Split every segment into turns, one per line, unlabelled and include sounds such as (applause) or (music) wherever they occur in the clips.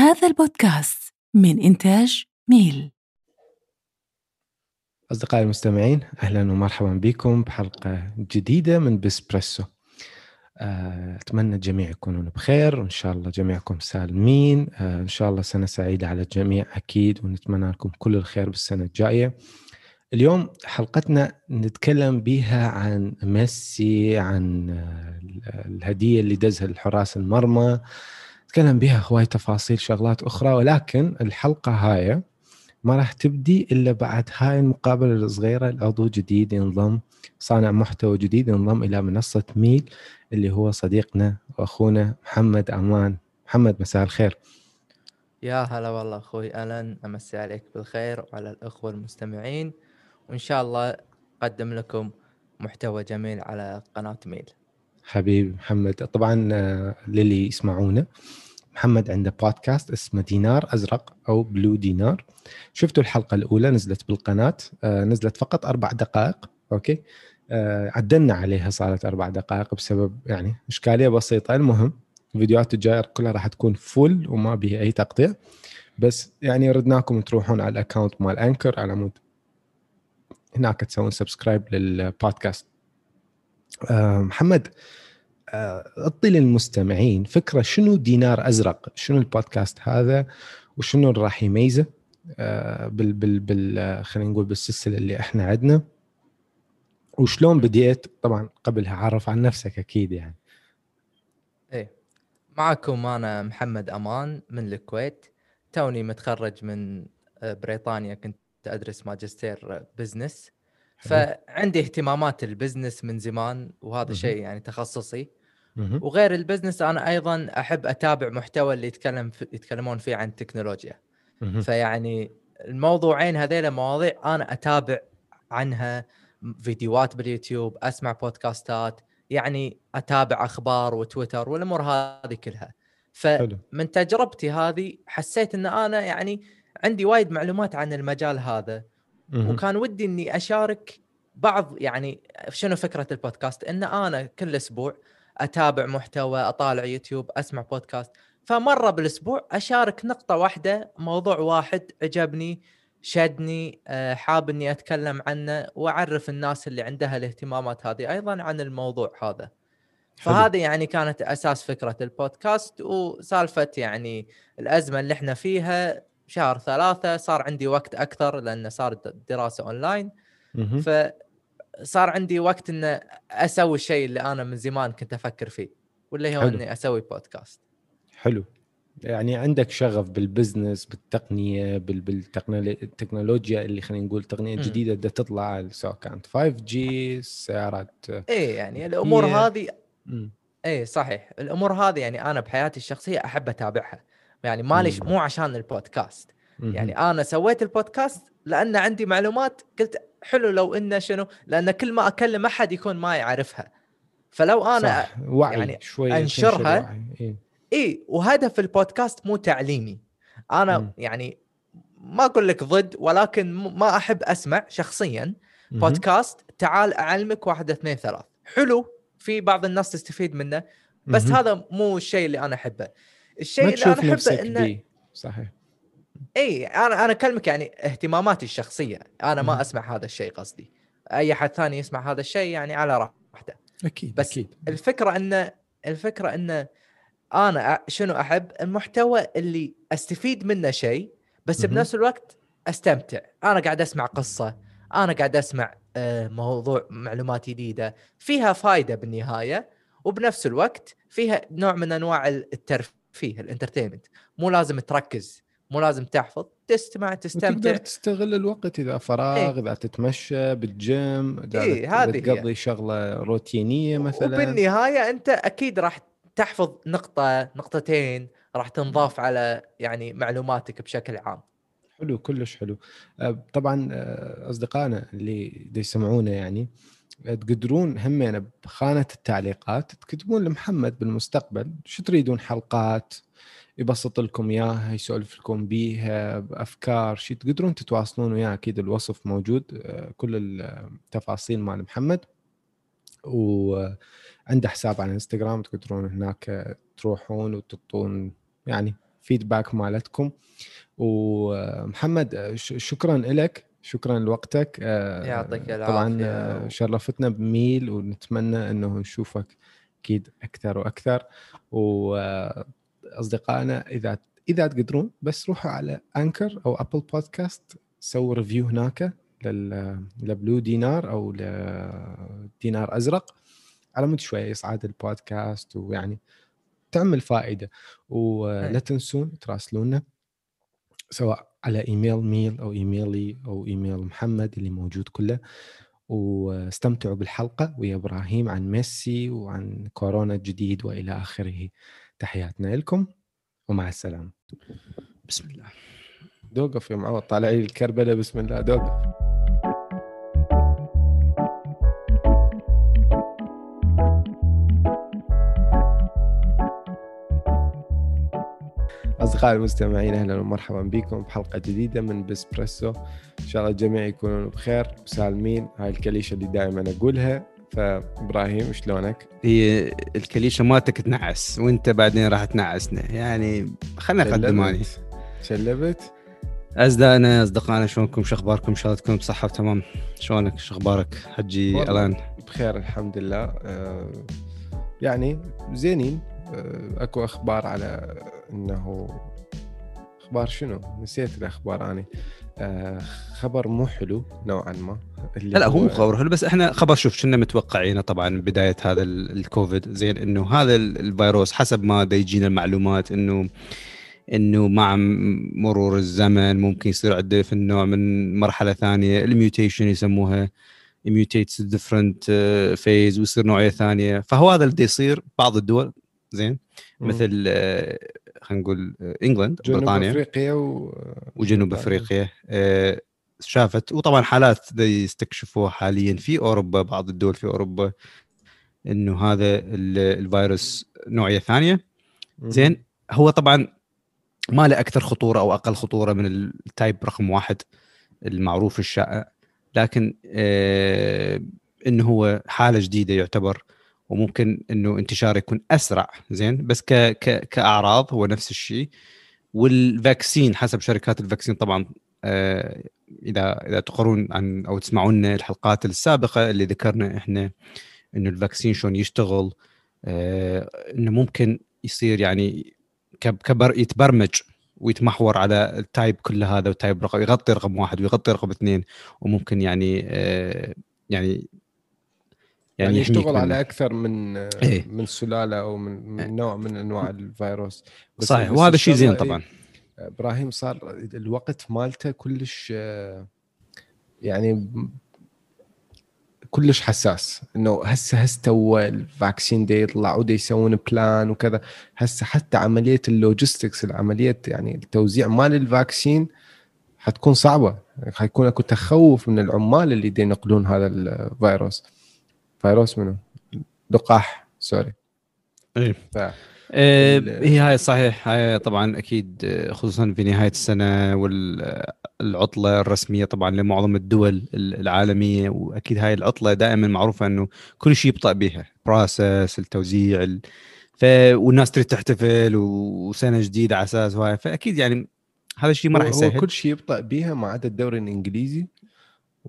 هذا البودكاست من إنتاج ميل.
أصدقائي المستمعين أهلا ومرحبا بكم بحلقة جديدة من بسبريسو آه، أتمنى الجميع يكونون بخير وإن شاء الله جميعكم سالمين. آه، إن شاء الله سنة سعيدة على الجميع أكيد ونتمنى لكم كل الخير بالسنة الجاية. اليوم حلقتنا نتكلم بها عن ميسي عن آه، الهدية اللي دزها لحراس المرمى. نتكلم بها هواي تفاصيل شغلات أخرى ولكن الحلقة هاي ما راح تبدي إلا بعد هاي المقابلة الصغيرة العضو جديد ينضم صانع محتوى جديد ينضم إلى منصة ميل اللي هو صديقنا وأخونا محمد أمان. محمد مساء الخير.
يا هلا والله أخوي الن أمسي عليك بالخير وعلى الأخوة المستمعين وإن شاء الله أقدم لكم محتوى جميل على قناة ميل.
حبيبي محمد. طبعا آه، للي يسمعونا محمد عنده بودكاست اسمه دينار أزرق أو blue dinar. شفتوا الحلقة الأولى؟ نزلت بالقناة. آه، نزلت فقط أربع دقائق okay؟ آه، عدلنا عليها صارت أربع دقائق بسبب يعني إشكالية بسيطة. المهم الفيديوهات الجايه كلها راح تكون full وما بها أي تقطيع. بس يعني ردناكم تروحون على ال account مال Anchor على مود هناك تسوون subscribe للبودكاست. محمد اعطي للمستمعين فكرة شنو دينار أزرق؟ شنو البودكاست هذا؟ وشنو اللي راح يميزه؟ آه، بال بال بال خلينا نقول بالسلسلة اللي إحنا عندنا وشلون بديت؟ طبعا قبلها عرف عن نفسك أكيد يعني.
إيه. معكم أنا محمد أمان من الكويت. توني متخرج من آه، بريطانيا. كنت أدرس ماجستير business. فعندي اهتمامات ال business من زمان وهذا شيء يعني تخصصي. وغير ال business أنا أيضا أحب أتابع محتوى اللي يتكلم في يتكلمون فيه عن التكنولوجيا. فيعني الموضوعين هذيلا مواضيع أنا أتابع عنها فيديوهات باليوتيوب أسمع بودكاستات يعني أتابع أخبار وتويتر والأمور هذه كلها. فمن تجربتي هذه حسيت إن أنا يعني عندي وايد معلومات عن المجال هذا وكان ودي إني أشارك بعض يعني شنو فكرة البودكاست؟ إن أنا كل أسبوع أتابع محتوى أطالع يوتيوب أسمع بودكاست فمرة بالأسبوع أشارك نقطة واحدة موضوع واحد عجبني شدني آه، حاب إني أتكلم عنه وأعرف الناس اللي عندها الاهتمامات هذه أيضا عن الموضوع هذا. فهذه يعني كانت أساس فكرة البودكاست وسالفة يعني الأزمة اللي إحنا فيها. شهر ثلاثة صار عندي وقت أكثر لأن صارت الدراسه أونلاين. فصار عندي وقت ان أسوي الشيء اللي أنا من زمان كنت أفكر فيه واللي هو حلو. إني أسوي بودكاست
حلو. يعني عندك شغف بال business بالتقنية بالتكنولوجيا اللي خلينا نقول تقنية م. جديدة بدها تطلع سواء كانت 5G السيارات
إيه يعني الأمور هذه إيه صحيح. الأمور هذه يعني أنا بحياتي الشخصية أحب أتابعها. يعني مالي مو عشان البودكاست. يعني أنا سويت البودكاست لأن عندي معلومات قلت حلو لو إنه شنو؟ لأن كل ما أكلم أحد يكون ما يعرفها. فلو أنا صح.
وعي يعني شوي
أنشرها اي إيه. وهدف البودكاست مو تعليمي. أنا م. يعني ما أقول لك ضد ولكن ما أحب أسمع شخصيا بودكاست تعال أعلمك واحد اثنين ثلاث. حلو في بعض الناس تستفيد منه بس هذا مو الشيء اللي أنا أحبه. الشيء اللي أنا أحبه
إنه. صحيح.
إي أنا أنا أكلمك يعني اهتماماتي الشخصية. أنا ما أسمع هذا الشيء قصدي. أي أحد ثاني يسمع هذا الشيء يعني على راحته.
أكيد
بس
أكيد.
الفكرة انه الفكرة انه أنا شنو أحب؟ المحتوى اللي أستفيد منه شيء بس بنفس الوقت أستمتع. أنا قاعد أسمع قصة أنا قاعد أسمع آه، موضوع معلومات جديدة. فيها فائده بالنهاية وبنفس الوقت فيها نوع من أنواع الترفيه الإنترتينمنت. مو لازم تركز مو لازم تحفظ تستمع تستمتع.
تقدر تستغل الوقت إذا فراغ إيه؟ إذا تتمشى بالجيم إذا إيه تقضي شغلة روتينية مثلا.
وبالنهاية أنت أكيد راح تحفظ نقطة نقطتين راح تنضاف على يعني معلوماتك بشكل عام.
حلو كلش حلو. أه، طبعا أه، أصدقائنا اللي يسمعونا يعني تقدرون همين بخانة التعليقات تكتبون لمحمد بالمستقبل شو تريدون حلقات؟ يبسط لكم إياها يسولف لكم بيها بأفكار شيء تقدرون تتواصلون وياه أكيد الوصف موجود أه، كل التفاصيل مال محمد. وعنده حساب على إنستغرام تقدرون هناك تروحون وتعطون يعني ال feedback مالتكم. ومحمد ش- شكرا لك شكرا لوقتك. آه،
يعطيك
طبعا
العافية.
آه، شرفتنا بإيميل ونتمنى إنه نشوفك أكيد أكثر وأكثر. واصدقائنا اذا إذا تقدرون بس روحوا على Anchor أو Apple Podcast سووا review هناك لبلو دينار أو لدينار أزرق على مود شوية يصعد البودكاست ويعني تعمل فائدة. ولا
أي.
تنسون تراسلونا سواء على إيميل ميل أو إيميلي أو إيميل محمد اللي موجود كله. واستمتعوا بالحلقة ويا إبراهيم عن ميسي وعن كورونا الجديد وإلى آخره. تحياتنا لكم ومع السلامة.
بسم الله.
دوقف يا معوض طالع لي الكربلة بسم الله. دوقف أصدقائي المستمعين أهلا ومرحبا بكم بحلقة جديدة من بسبريسو إن شاء الله الجميع يكونون بخير وسالمين. هاي الكليشة اللي دائما أقولها. فإبراهيم شلونك؟
هي الكليشة مالتك تنعس وإنت بعدين راح تنعسنا. يعني خلنا نقدم اني
شلبت؟ شلبت؟
أصدقائنا أصدقائنا شلونكم؟ شو أخباركم؟ ان شاء الله تكونوا بصحة وتمام شلونك؟ شو أخبارك؟ حجي. ألان.
بخير الحمد لله. آه، يعني زينين. آه، أكو أخبار على إنه أخبار شنو؟ نسيت الأخبار اني خبر مو حلو نوعا ما. اللي
لا لا هو مو خبر حلو بس إحنا خبر شوف كنا متوقعينه طبعا بداية هذا ال- الكوفيد. زين إنه هذا ال- الفيروس حسب ما يجينا المعلومات إنه إنه مع مرور الزمن ممكن يصير عنده في النوع من مرحلة ثانية. الميوتيشن يسموها mutates different phase ويصير نوعية ثانية. فهو هذا اللي يصير بعض الدول زين. مثل آه، خلينا نقول آه، إنجلند
جنوب
بريطانيا.
أفريقيا و...
وجنوب أفريقيا آه، شافت. وطبعا حالات يستكشفوها حاليا في أوروبا بعض الدول في أوروبا إنه هذا ال- الفيروس نوعية
ثانية.
زين هو طبعا ما له أكثر خطورة أو أقل خطورة من ال type رقم واحد المعروف الشائع. لكن آه إنه هو حالة جديدة يعتبر. وممكن إنه انتشاره يكون أسرع زين؟ بس ك ك كأعراض هو نفس الشيء. وال vaccine حسب شركات ال vaccine طبعا آه إذا إذا تقرون عن أو تسمعون الحلقات السابقة اللي ذكرنا إحنا إنه ال vaccine شلون يشتغل آه إنه ممكن يصير يعني كب- كبر يتبرمج ويتمحور على ال type كل هذا وال type رقم يغطي رقم واحد ويغطي رقم اثنين وممكن يعني آه يعني
يعني
يحميك
يشتغل. على أكثر من
إيه.
من سلالة أو من, من نوع من أنواع الفيروس. بس-
صحيح. وهذا شيء زين
إيه،
طبعا.
إبراهيم صار الوقت مالته كلش يعني كلش حساس. إنه هسه هسه تو ال vaccine دي يطلع ودي يسوون plan وكذا. هسه حتى عملية ال logistics العملية يعني التوزيع مال ال vaccine حتكون صعبة. حيكون أكو تخوف من العمال اللي دي ينقلون هذا الفيروس. فيروس منو؟ لقاح سوري
إيه.
ف... ال-
هي هاي صحيح هاي طبعا أكيد خصوصا في نهاية السنة والعطلة الرسمية طبعا لمعظم الدول العالمية وأكيد هاي العطلة دائما معروفة إنه كل شيء يبطأ بها process التوزيع ال... ف والناس تريد تحتفل وسنة جديدة على أساس هاي فأكيد يعني هذا الشيء ما راح يسهل
كل شيء يبطأ بيها ما عدا الدوري الإنجليزي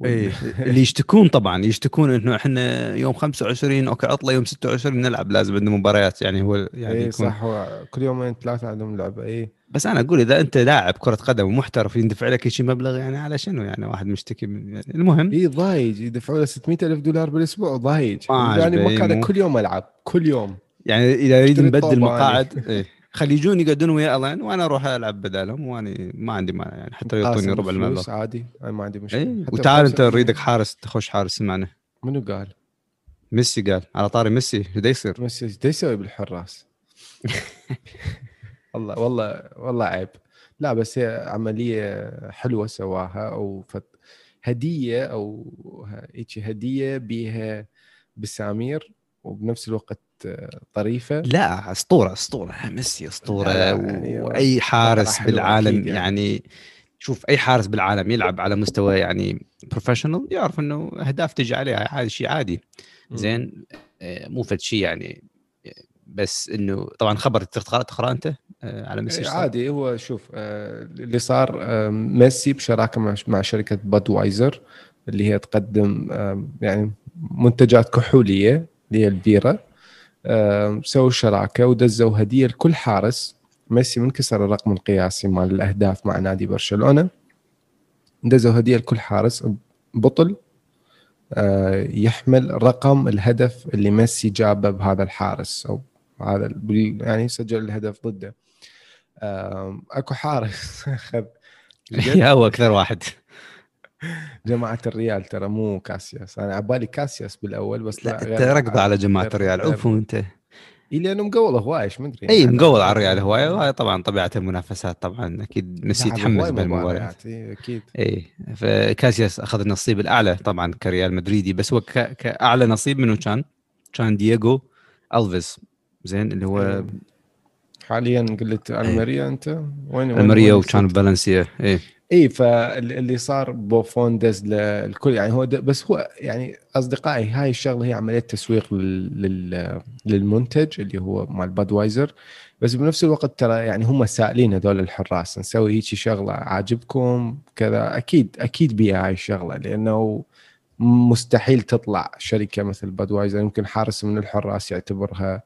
إيه. (laughs) اللي يشتكون طبعا يشتكون إنه إحنا يوم 25 okay عطله يوم 26 نلعب لازم عندنا مباريات يعني هو يعني
إيه
يكون.
صح هو كل يومين ثلاثة عندهم لعبه إيه.
بس أنا أقول إذا أنت لاعب كرة قدم ومحترف يندفع لك شيء مبلغ يعني على شنو يعني واحد مشتكي من يعني المهم.
إيه ضايج يدفعوا له 600 ألف دولار بالأسبوع ضايج. يعني
مو-
كل يوم ألعب كل يوم.
يعني إذا يريد نبدل مقاعد إيه. (laughs) خلي يجون يقعدون ويا ألان وأنا أروح ألعب بدالهم وأنا ما عندي مانع يعني حتى يعطوني ربع المبلغ
عادي أنا ما عندي
مشكلة
حتى
وتعال
أنت.
نريدك حارس تخش حارس معنا
منو قال؟
ميسي قال على طاري ميسي دا يصير
ميسي إيش يسوي بالحراس؟ (laughs) والله والله والله عيب لا بس هي عملية حلوة سواها أو فت هدية أو هيك هدية بيها بسامير وبنفس الوقت طريفة؟
لا أسطورة أسطورة. ميسي
أسطورة. يعني
وأي حارس بالعالم يعني.
يعني.
شوف أي حارس بالعالم يلعب على مستوى يعني بروفيشنال يعرف إنه أهداف تجي عليه عادي شيء عادي. زين؟ آه، مو فد شيء يعني. بس إنه طبعا خبر تقرا تقرأ أنت؟ آه، على ميسي
إيه،؟ عادي. هو شوف آه، اللي صار ميسي بشراكة مع شركة بادوايزر اللي هي تقدم يعني منتجات كحولية اللي هي البيرة. سووا شراكه ودزوا هدية لكل حارس. ميسي من كسر الرقم القياسي مال الأهداف مع نادي برشلونة. دزوا هدية لكل حارس بطل آه، يحمل رقم الهدف اللي ميسي جابه بهذا الحارس أو هذا يعني سجل الهدف ضده. أكو حارس (laughs) أخذ (laughs)
هو أكثر واحد. (laughs)
جماعة الريال ترى مو كاسياس. أنا عبالي كاسياس بالأول بس
لا أنت ركض على جماعة
غير-
الريال. عفوا أنت.
إي لأنه مقول هوايش مدري إي
مقول على الريال هواية. وهاي طبعا طبيعة المنافسات طبعا. أكيد ميسي يتحمس
هواي
بالمباريات
مباريات إي أكيد.
إي فكاسياس أخذ النصيب الأعلى طبعا كريال مدريد. بس هو ك... كأعلى نصيب منه كان كان دييغو ألفيس. زين اللي هو
حاليا قلت الماريا أنت؟ وين
الماريا وكان؟ فالنسيا إي.
إي فاللي صار بوفون دزوا للكل يعني هو بس هو يعني أصدقائي هاي الشغلة هي عملية تسويق لل لل للمنتج اللي هو مال بادوايزر بس بنفس الوقت ترى يعني هم سائلين هذول الحراس نسوي هيك شغلة عاجبكم كذا. أكيد أكيد بيها هاي الشغلة لأنه مستحيل تطلع شركة مثل بادوايزر يمكن حارس من الحراس يعتبرها.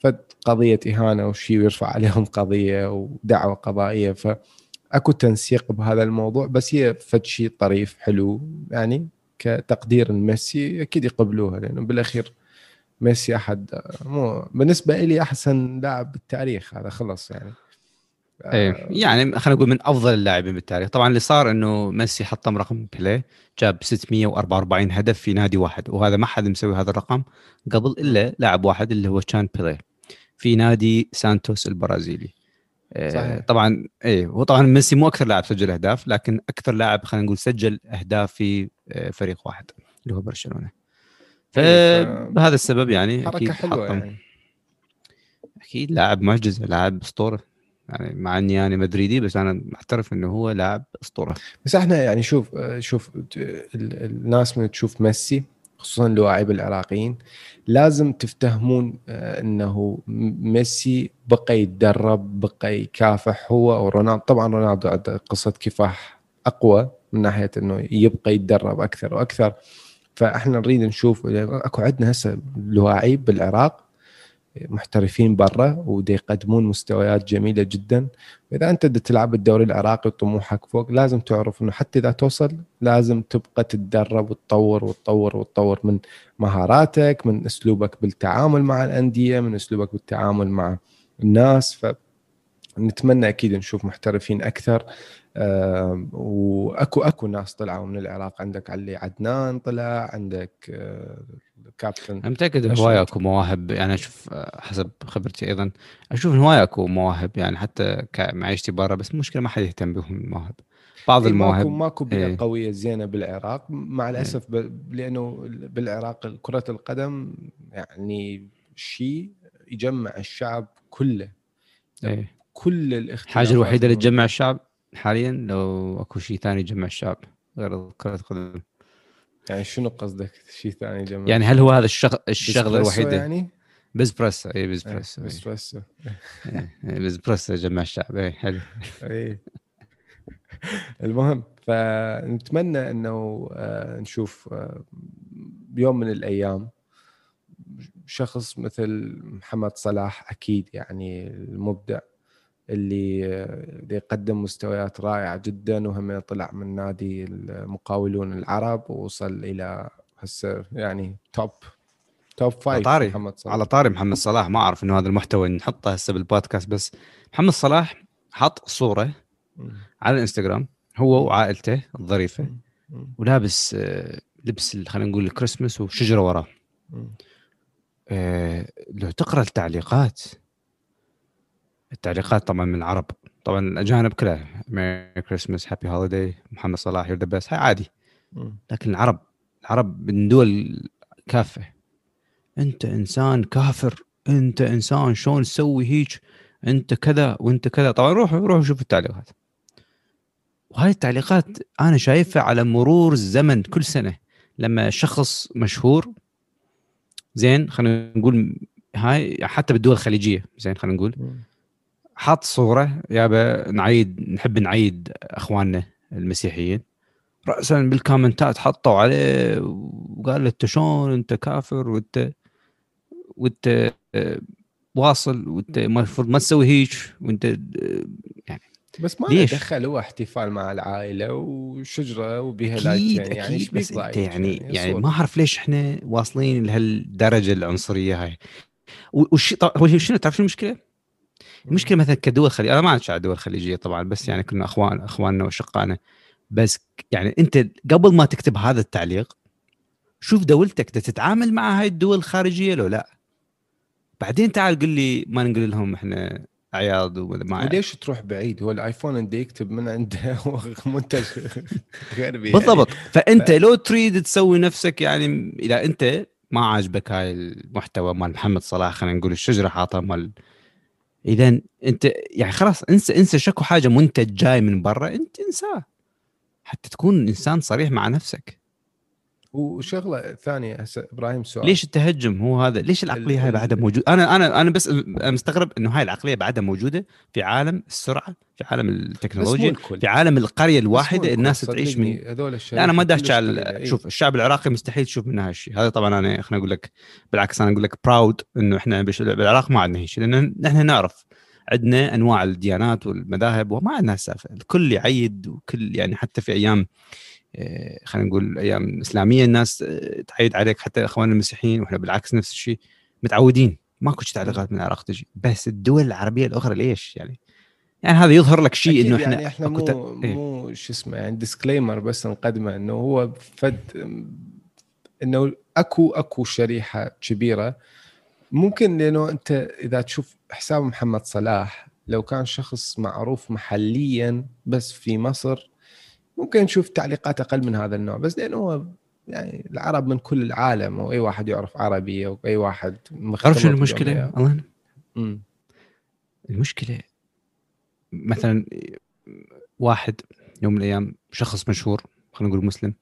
فد قضية إهانة وشي ويرفع عليهم قضية ودعوة قضائية. ف أكو تنسيق بهذا الموضوع بس هي فد شيء طريف حلو يعني كتقدير لميسي أكيد يقبلوها لأنه بالأخير ميسي أحد مو بالنسبة لي أحسن لاعب بالتاريخ هذا خلص يعني.
إيه يعني خلينا نقول من أفضل اللاعبين بالتاريخ. طبعا اللي صار إنه ميسي حطم رقم بيليه جاب 644 هدف في نادي واحد وهذا ما حد مسوي هذا الرقم قبل إلا لاعب واحد اللي هو كان بيليه في نادي سانتوس البرازيلي. آه،
صحيح.
طبعا إيه هو طبعا ميسي مو أكثر لاعب سجل أهداف لكن أكثر لاعب خلينا نقول سجل أهداف في آه، فريق واحد اللي هو برشلونة.
إيه،
فبهذا السبب يعني
حركة
أكيد
حلوة
حطم.
يعني.
أكيد لاعب معجزه لاعب أسطورة. يعني مع إني أنا مدريدي بس أنا معترف إنه هو لاعب أسطورة.
بس إحنا يعني شوف شوف ال- الناس من تشوف ميسي خصوصا اللاعبين العراقيين لازم تفتهمون آه، إنه ميسي بقى يتدرب بقى يكافح هو ورونالدو. طبعا رونالدو عنده قصة كفاح أقوى من ناحية إنه يبقى يتدرب أكثر وأكثر. فإحنا نريد نشوف أكو عندنا هسه لواعيب بالعراق محترفين برا ودي يقدمون مستويات جميلة جدا. إذا أنت بدك تلعب الدوري العراقي وطموحك فوق لازم تعرف إنه حتى إذا توصل لازم تبقى تتدرب وتطور وتطور وتطور من مهاراتك من أسلوبك بالتعامل مع الأندية من أسلوبك بالتعامل مع الناس. ف نتمنى أكيد نشوف محترفين أكثر. واكو أكو ناس طلعوا من العراق عندك علي عدنان طلع عندك آه، كابتن
أنا
متأكد.
هواي أكو مواهب يعني أشوف آه، حسب خبرتي أيضا أشوف هواي أكو مواهب يعني حتى معيشتي برا بس المشكلة ما حد يهتم بهم المواهب بعض
إيه، ماكو
المواهب
ماكو بيئة
إيه.
قوية زينة بالعراق مع الأسف ب... لأنه بالعراق كرة القدم يعني شيء يجمع الشعب كله
إيه.
كل الاختلافات
الحاجة الوحيدة اللي. تجمع الشعب حاليا لو أكو شيء ثاني يجمع الشعب غير كرة القدم.
يعني شنو قصدك؟ شيء ثاني يجمع
يعني هل هو هذا الشغل
الشغلة
الوحيدة؟
يعني؟
بزبريسو اي
إيه،
بزبريسو إيه.
بسبريسو
إيه، إيه، بزبريسو جمع الشعب اي حلو.
اي المهم فنتمنى إنه آه، نشوف آه، بيوم من الأيام شخص مثل محمد صلاح أكيد يعني المبدع. اللي اللي يقدم مستويات رائعة جدا وهم طلع من نادي المقاولون العرب ووصل إلى هسه يعني top top five
طاري
محمد صلاح
على طاري محمد صلاح ما أعرف إنه هذا المحتوى نحطه هسه بالبودكاست بس محمد صلاح حط
صورة.
على الإنستغرام هو وعائلته
الظريفة.
ولابس آه، لبس خلينا نقول الكريسماس وشجرة وراه. آه، لو تقرأ التعليقات التعليقات طبعا من العرب. طبعا الأجانب كلها. Merry Christmas happy holiday محمد صلاح you're the best هاي عادي. لكن العرب العرب من دول كافة. أنت إنسان كافر. أنت إنسان شلون تسوي هيك؟ أنت كذا وأنت كذا. طبعا روحوا روحوا شوفوا التعليقات. وهاي التعليقات أنا شايفها على مرور الزمن. كل سنة لما شخص مشهور زين خلينا نقول هاي حتى بالدول الخليجية زين خلينا نقول. حط صورة يابا نعيد نحب نعيد أخواننا المسيحيين راسا بالكومنتات حطوا عليه وقال له أنت شلون أنت كافر وأنت وأنت واصل وأنت المفروض ما تسوي هيك وأنت يعني
بس ما
ليش؟
دخل هو احتفال مع العائلة وشجرة وبها لايتين يعني
أكيد
إيش
بس
أنت
يعني يعني
صوت.
ما أعرف ليش إحنا واصلين لهالدرجة العنصرية هاي و- والشيء طبعا هو شنو تعرف المشكلة؟ المشكلة مثلا كدول خليجيه أنا ما أعرف على دول خليجيه طبعا بس يعني كنا اخوان أخواننا وأشقائنا. بس يعني أنت قبل ما تكتب هذا التعليق شوف دولتك تتعامل مع هاي الدول الخارجية لو لا. بعدين تعال قل لي ما نقول لهم إحنا اعياد ولا ما
وليش تروح بعيد؟ هو الآيفون عنده يكتب من عنده (laughs) منتج غربي
بالضبط. فأنت
ف-
لو تريد تسوي نفسك يعني اذا أنت ما عاجبك هاي المحتوى مال محمد صلاح خلينا نقول الشجرة حاطه مال إذا أنت يعني خلاص انسى انسى شكو حاجة منتج جاي من برا انت انساه. حتى تكون إنسان صريح مع نفسك.
وشغلة ثانية هسه إبراهيم سؤال.
ليش التهجم هو هذا؟ ليش العقلية هاي بعدها موجوده أنا أنا أنا بس مستغرب إنه هاي العقلية بعدها موجودة في عالم السرعة في عالم التكنولوجيا في عالم القرية
الواحدة
الناس تعيش من
هذول
لا أنا ما بدي احكي
كلش
على. شوف الشعب العراقي مستحيل تشوف منه هالشيء. هذا طبعا أنا خليني أقول لك بالعكس أنا أقول لك proud إنه إحنا بش- بالعراق ما عندنا هالشيء لأن نحن نعرف عندنا أنواع الديانات والمذاهب وما عندنا هالسالفة. الكل يعيد وكل يعني حتى في أيام خلينا نقول أيام إسلامية الناس آه، تعيد عليك حتى اخواننا المسيحيين وإحنا بالعكس نفس الشيء متعودين. ماكو تعليقات من العراق تجي. بس الدول العربية الأخرى ليش يعني؟ يعني هذا يظهر لك شيء إنه إحنا
يعني
إحنا ت-
مو
إيه.
مو شو اسمه يعني disclaimer بس نقدمه إنه هو فد إنه أكو أكو شريحة كبيرة. ممكن لأنه أنت إذا تشوف حساب محمد صلاح لو كان شخص معروف محليا بس في مصر ممكن نشوف تعليقات أقل من هذا النوع بس لأنه هو يعني العرب من كل العالم وأي واحد يعرف عربي أو اي واحد
تعرف شنو
المشكلة؟
الله. المشكلة مثلا واحد يوم من الأيام شخص مشهور خلينا نقول مسلم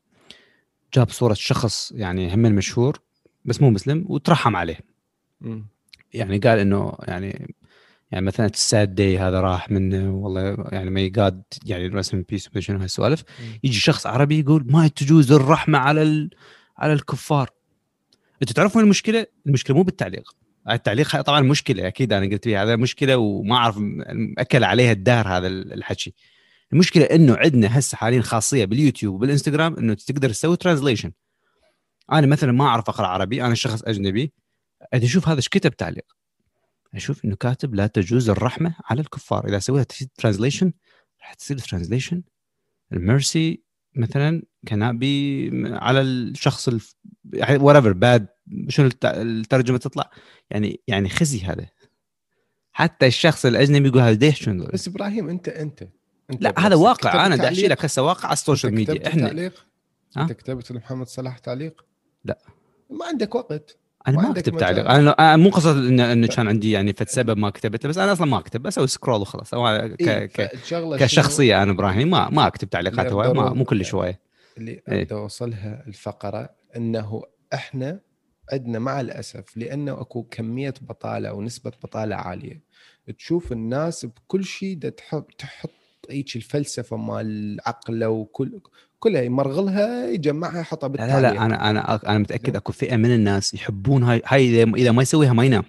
جاب صورة شخص يعني هم مشهور بس مو مسلم وترحم عليه
أمم.
يعني قال إنه يعني يعني مثلا الساد داي هذا راح منه والله يعني ما يقاد يعني رسم بيس شنو هالسوالف. يجي شخص عربي يقول ما تجوز الرحمة على ال... على الكفار. أنتوا تعرفون المشكلة؟ المشكلة مو بالتعليق. التعليق طبعا مشكلة أكيد أنا قلت فيها هذا مشكلة وما أعرف أكل عليها الدار هذا الحكي. المشكلة إنه عندنا هسه حاليا خاصية باليوتيوب وبالإنستغرام إنه تقدر تسوي ترانزليشن أنا مثلا ما أعرف أقرأ عربي أنا شخص أجنبي. أشوف هذا إيش كتب تعليق. أشوف إنه كاتب لا تجوز الرحمة على الكفار إذا سويت ترانزليشن راح تصير ترانزليشن الميرسي مثلا كنابي على الشخص الف... وريفر باد شنو الت- الترجمة تطلع يعني يعني خزي هذا حتى الشخص الأجنبي يقول هذا شنو؟
بس إبراهيم أنت أنت أنت
لا هذا واقع أنا بدي؟ لك هسه واقع على السوشيال ميديا إحنا
تعليق؟ أنت كتبت لمحمد صلاح تعليق؟
لا.
ما عندك وقت
أنا
ما أكتب.
تعليق. أنا أنا مو قصد انه انه كان عندي يعني فد سبب ما كتبت له، بس أنا أصلا ما أكتب بسوي scroll وخلاص. أو ك...
إيه
ك...
شنو؟
كشخصية أنا إبراهيم ما ما أكتب تعليقات هواي ما مو كل شوية.
اللي
إيه.
اوصلها الفقرة إنه إحنا عندنا مع الأسف لأنه أكو كمية بطالة ونسبة بطالة عالية. تشوف الناس بكل شيء تحط تحط هيك الفلسفة مال العقل وكل كلها يمرغلها يجمعها يحطها
لا
بالتعليق
لا لا أنا أنا أنا متأكد أكو فئة من الناس يحبون هاي هاي إذا ما يسويها ما ينام.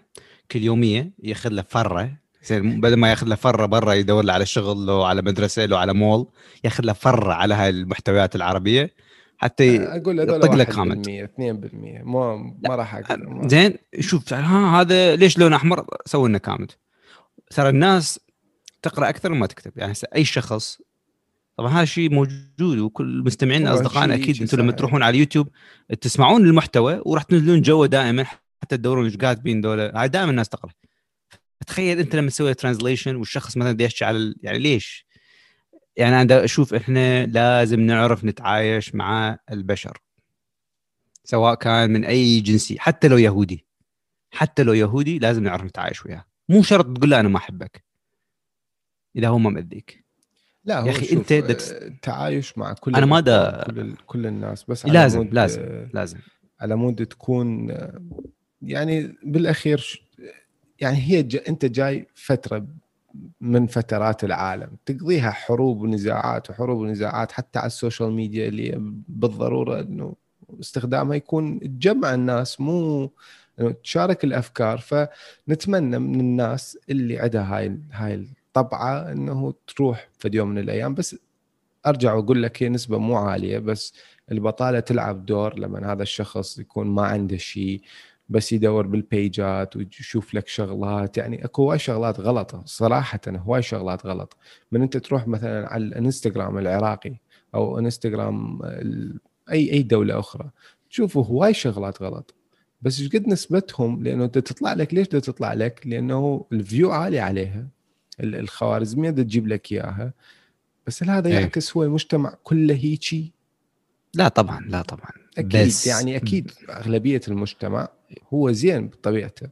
كل يومية ياخذ له فرة يصير بدل ما ياخذ له فرة برا يدور له على شغل لو على مدرسة لو على مول ياخذ له فرة على هاي المحتويات العربية حتى
أقول هذول
يطق لك
1%
comment.
2% ما ما راح أقول
زين شوف ها هذا ليش لونه أحمر؟ سوي لنا comment ترى الناس تقرأ أكثر ما تكتب. يعني أي شخص طبعا هذا الشيء موجود وكل مستمعينا اصدقائنا
أكيد
أنتم لما. تروحون على اليوتيوب تسمعون المحتوى وراح تنزلون جوا دائما حتى تدورون إيش كاتبين ذولة دائما الناس تقرأ. تخيل أنت لما تسوي translation والشخص مثلا بده يحكي على ال- يعني ليش؟ يعني أنا أشوف إحنا لازم نعرف نتعايش مع البشر سواء كان من أي جنسية حتى لو يهودي. حتى لو يهودي لازم نعرف نتعايش وياه. مو شرط تقول له أنا ما أحبك. إذا هو ما مأذيك.
لا
يا
هو
أنت دا تس-
آه، تعايش مع كل
أنا ما دا-
كل ال- كل الناس بس على
لازم
مود
لازم
آه،
لازم.
على مود تكون آه، يعني بالأخير ش- يعني هي ج... أنت جاي فترة من فترات العالم تقضيها حروب ونزاعات وحروب ونزاعات حتى على السوشيال ميديا اللي بالضرورة إنه استخدامها يكون تجمع الناس مو تشارك الأفكار. فنتمنى من الناس اللي عندها هاي هاي الطبعه إنه تروح في يوم من الأيام بس أرجع وأقول لك هي نسبة مو عالية بس البطالة تلعب دور لما هذا الشخص يكون ما عنده شيء بس يدور بالبيجات ويشوف لك شغلات. يعني أكو هواي شغلات غلط صراحة هواي شغلات غلط. من أنت تروح مثلا على الإنستغرام العراقي أو إنستغرام أي أي دولة أخرى تشوفوا هواي شغلات غلط. بس إيش قد نسبتهم؟ لأنه تطلع لك ليش تطلع لك؟ لأنه ال view عالي عليها. الخوارزمية بدها تجيب لك إياها بس هل هذا
إيه.
يعكس هو المجتمع كله هيجي؟
لا طبعا لا طبعا
أكيد
بس
يعني أكيد أغلبية المجتمع هو زين بطبيعته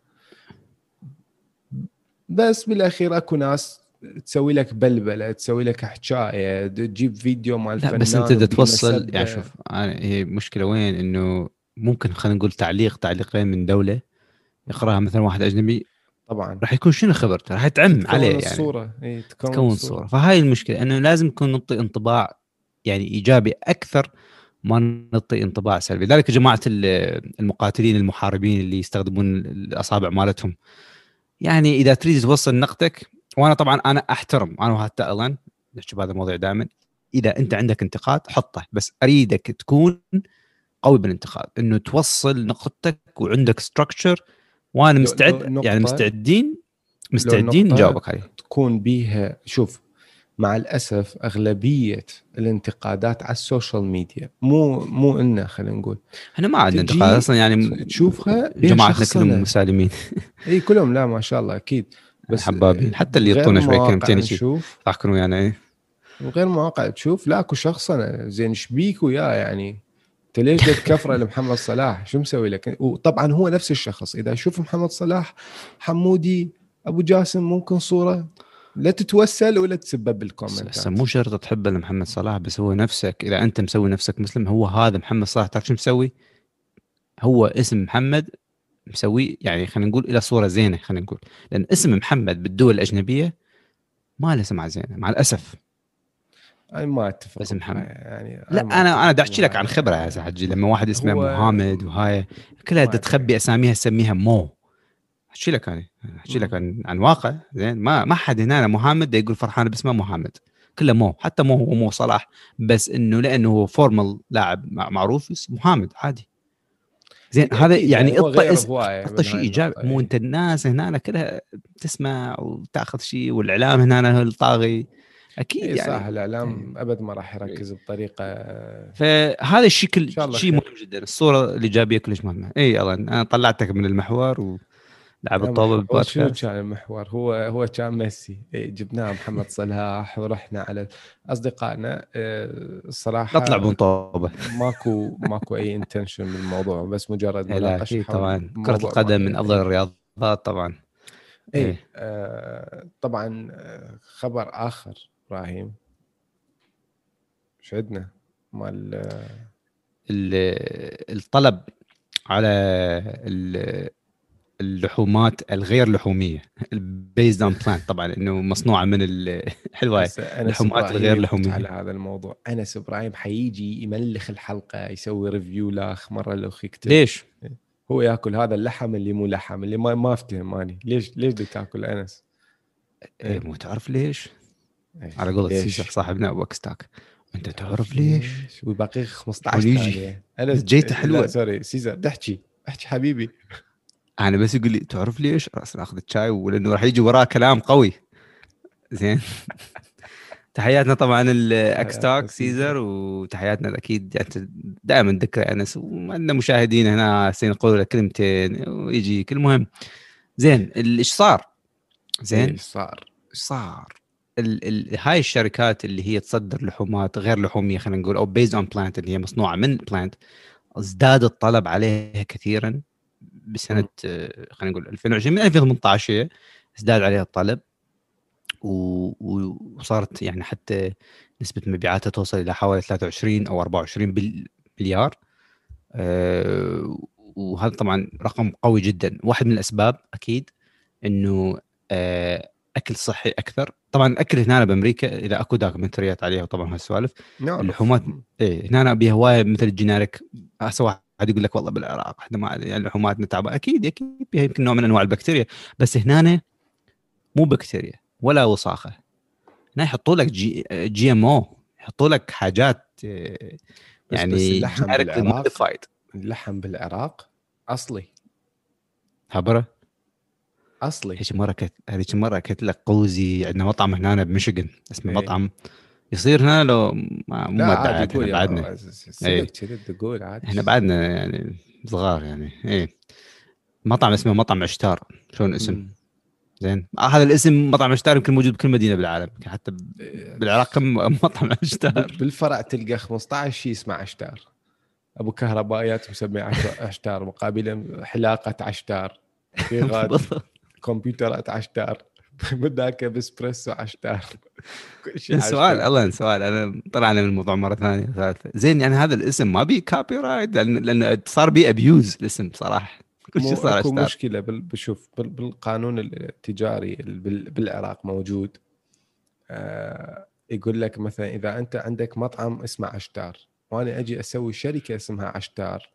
بس بالأخير أكو ناس تسوي لك بلبلة تسوي لك حكاية تجيب فيديو مال
لا بس
أنت
توصل. يعني شوف هي مشكلة وين إنه ممكن خلينا نقول تعليق تعليقين من دولة يقرأها مثلا واحد أجنبي
طبعا.
راح يكون شنو خبرته راح تعم
تكون
عليه يعني.
الصورة. إيه تكون,
تكون
الصورة.
صوره فهاي المشكلة إنه لازم نكون نعطي انطباع يعني إيجابي أكثر ما نعطي انطباع سلبي. لذلك ال- المقاتلين المحاربين اللي يستخدمون الأصابع مالتهم. يعني إذا تريد توصل نقدك وأنا طبعا أنا أحترم أنا وحتى الان نحكي بهذا الموضوع دائما. إذا أنت عندك انتقاد حطه بس أريدك تكون قوي بالانتقاد. إنه توصل نقطتك وعندك ستراكشر
وأنا
مستعد يعني مستعدين مستعدين نجاوبك عليه
تكون بيها شوف مع الأسف أغلبية الانتقادات على السوشيال ميديا مو مو إنا خلينا نقول.
إحنا ما عندنا انتقاد أصلا يعني
تشوفها
جماعتنا. كلهم مسالمين.
إي كلهم لا ما شاء الله أكيد. بس
حبابين. حتى اللي يعطونا شوي كلمتين يضحكون ويانا إيه.
وغير مواقع تشوف لا اكو شخصنه زين إيش بيك وياه يعني؟ انت ليش بدك كفرة لمحمد صلاح؟ شو مسوي لك؟ وطبعا هو نفس الشخص. إذا يشوف محمد صلاح حمودي أبو جاسم ممكن صورة لا تتوسل ولا تسبب
هسه
بالكومنتات
مو شرط تحبه لمحمد صلاح بس هو نفسك إذا أنت مسوي نفسك مسلم هو هذا محمد صلاح. تعرف شو مسوي؟ هو اسم محمد مسوي يعني خلينا نقول إلى صورة زينة خلينا نقول. لأن اسم محمد بالدول الأجنبية ما له سمعة زينة مع الأسف.
أنا ما أتفق.
بس محمد.
يعني
لا أنا أنا
أتفق
أحكي لك. عن خبرة يا حجي لما واحد اسمه
هو-
محمد وهاي كلها تخبي أساميها تسميها مو. أحكي لك أنا أحكي لك عن عن واقع. زين ما ما حد هنا محمد يقول فرحان باسمه محمد. كله مو. حتى مو هو مو صلاح. بس إنه لأنه هو فورمال لاعب مع- معروف اسمه محمد عادي. زين هذا يعني اعطى شيء
إيجابي.
مو. أنت الناس هنا كلها تسمع وتأخذ شيء والإعلام هنا الطاغي. أكيد
اي
يعني.
صح الاعلام أبد ما راح يركز بطريقة
فهذا الشيء كل
إن شاء الله
شيء. مهم جدا الصورة الايجابيه كلش مهمة. اي الله أنا طلعتك من المحور ولعب الطوبه
هو شنو
بالبودكاست.
كان المحور؟ هو هو كان ميسي. إيه جبناه محمد صلاح ورحنا على أصدقائنا. الصراحة
نطلع بون طوبه
ماكو ماكو أي انتنشن بالموضوع بس مجرد
إيه لا
مناقشة
طبعا.
كرة
القدم من. أفضل الرياضات طبعا.
اي
إيه.
آه طبعا آه، خبر آخر. إبراهيم إيش عندنا مال
ال- الطلب على ال- اللحومات الغير لحومية البيزد اون بلانت طبعا إنه مصنوعة من ال- (laughs) حلوة هاي.
هسه أنس
اللحومات الغير
يفوت
لحومية.
على هذا الموضوع أنس إبراهيم حيجي يملخ الحلقة يسوي ريفيو لأخ مرة لو يكتب
ليش؟
هو ياكل هذا اللحم اللي مو لحم اللي ما ما أفتهم اني ليش ليش بدك تاكل أنس؟
إيه مو تعرف ليش؟ على قولة؟ سيسر صاحبنا وكستاك أنت تعرف ليش؟
وباقي 15
وليجي.
ثانية انس
جيته حلوة.
لا سوري سيزر تحكي احكي حبيبي
أنا بس يقول لي تعرف ليش؟ رأس أخذ الشاي ولأنه راح يجي وراه كلام قوي زين (laughs) تحياتنا طبعا الاكس
تحياتنا
توك
سيزر.
وتحياتنا أكيد يعني دائما نذكر انس وعندنا مشاهدين هنا يقولوا له كلمتين ويجيك المهم زين إيش صار؟ زين
إيش صار؟
إيش صار؟ ال ال هاي الشركات اللي هي تصدر لحومات غير لحومية خلينا نقول أو based on plant اللي هي مصنوعة من plant ازداد الطلب عليها كثيرا بسنة خلينا نقول 2020 من 2018 هي ازداد عليها الطلب. وصارت يعني حتى نسبة مبيعاتها توصل إلى حوالي 23 أو 24 بال- مليار. آه، وهذا طبعا رقم قوي جدا. واحد من الأسباب أكيد إنه آه، أكل صحي أكثر. طبعا الاكل هنا بأمريكا اذا أكو documentaryات عليها طبعا هالسوالف.
نعرف.
اللحومات إيه هنا بيها هوايه مثل ال generic هسه واحد يقول لك والله بالعراق إحنا ما يعني لحوماتنا تعبانه أكيد أكيد بيها يمكن نوع من أنواع البكتيريا. بس هنا مو بكتيريا ولا وصاخه هنا يحطوا لك جي, GMO يحطوا لك حاجات آه،
بس-
يعني
بس اللحم
genetically
بالعراق-. اللحم بالعراق أصلي.
خبره
أصلي.
هيك مرة كنت هذيك مرة كنت لك قوزي عندنا مطعم هنا بمشيغن اسمه
إيه.
مطعم. يصير هنا لو ما مو
عادي إحنا
بعدنا.
سلك كذي تقول عادي.
إحنا بعدنا يعني صغار يعني إيه. مطعم اسمه مطعم عشتار شلون
مم.
زين. آه هذا الاسم مطعم عشتار يمكن موجود بكل مدينة بالعالم حتى
إيه.
بالعراق كم مطعم عشتار.
بال- (laughs) بالفرع تلقى 15 شيء اسمه عشتار. أبو كهربائيات مسمي عش- عشتار مقابله حلاقة عشتار. في (laughs) غاد كمبيوترات عشتار (laughs) بداك باسبريسو عشتار (laughs) كل شيء
سؤال
عشتار.
الله سؤال. أنا طلعنا من الموضوع مرة ثانية ثالثه زين يعني هذا الاسم ما بي copyright لأن لأن صار بي abuse الاسم صراحة. (laughs) كل شيء صار أكو
مشكلة بال- بشوف بال- بالقانون التجاري ال- بال- بالعراق موجود. آه، يقول لك مثلا إذا أنت عندك مطعم اسمه عشتار وأنا أجي أسوي شركة اسمها عشتار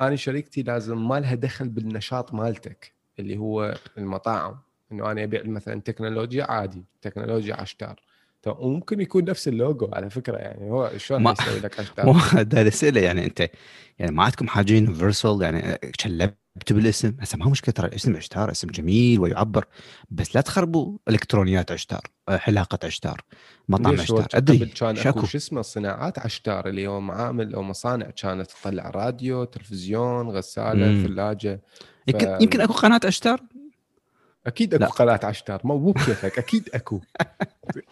أنا شركتي لازم ما لها دخل بالنشاط مالتك. اللي هو المطاعم إنه أنا أبيع مثلا تكنولوجيا عادي تكنولوجيا عشتار وممكن يكون نفس اللوجو على فكرة يعني هو شلون
ما-
يسوي لك عشتار
هذا اسئله يعني أنت يعني ما عندكم حاجة يونيفرسال يعني شلبت بالاسم؟ هسه ما مشكلة ترى اسم عشتار اسم جميل ويعبر بس لا تخربوا إلكترونيات عشتار حلاقة عشتار مطعم عشتار
أدري كان. أكو شو اسمه صناعات عشتار اللي هو معامل أو مصانع كانت تطلع راديو تلفزيون
غسالة.
ثلاجة.
يمكن يمكن أكو قناة عشتار
أكيد أكو
لا.
قناة عشتار مو مو بكيفك أكيد أكو.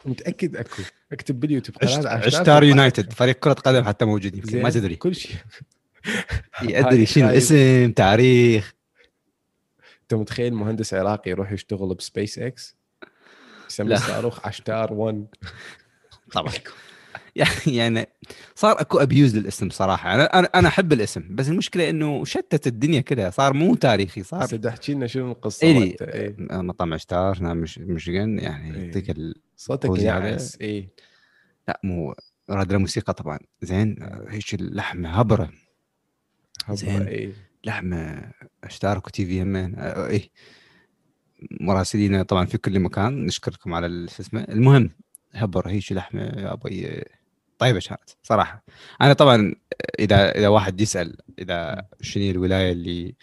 متأكد أكو. اكتب باليوتيوب قناة
عشت-
عشتار
عشتار United. فريق كرة قدم حتى موجود يمكن ما تدري.
كل شيء. (laughs)
إي، أدري. شنو؟ اسم تاريخ.
أنت متخيل مهندس عراقي يروح يشتغل بسبيس إكس؟ يسمي. الصاروخ عشتار 1
طبعا. (laughs) (laughs) يعني صار اكو abuse للاسم صراحة أنا أنا أحب الاسم بس المشكلة إنه شتت الدنيا كلها صار مو تاريخي صار
هسه تحكي لنا شنو القصة
إلي
مالته إيه.
مطعم عشتار هنا مش مشيغن يعني
إيه.
يعطيك ال...
صوتك. يعس اي
لا مو راد الموسيقى طبعا زين هيك اللحم هبرة زين.
اي
لحم اشتار تي في همين إيه مراسلينا طبعا في كل مكان نشكركم على شو اسمه المهم هبر هيك لحمة يا أبوي طيبه كانت صراحة. أنا طبعا إذا إذا واحد يسأل إذا شنو الولاية اللي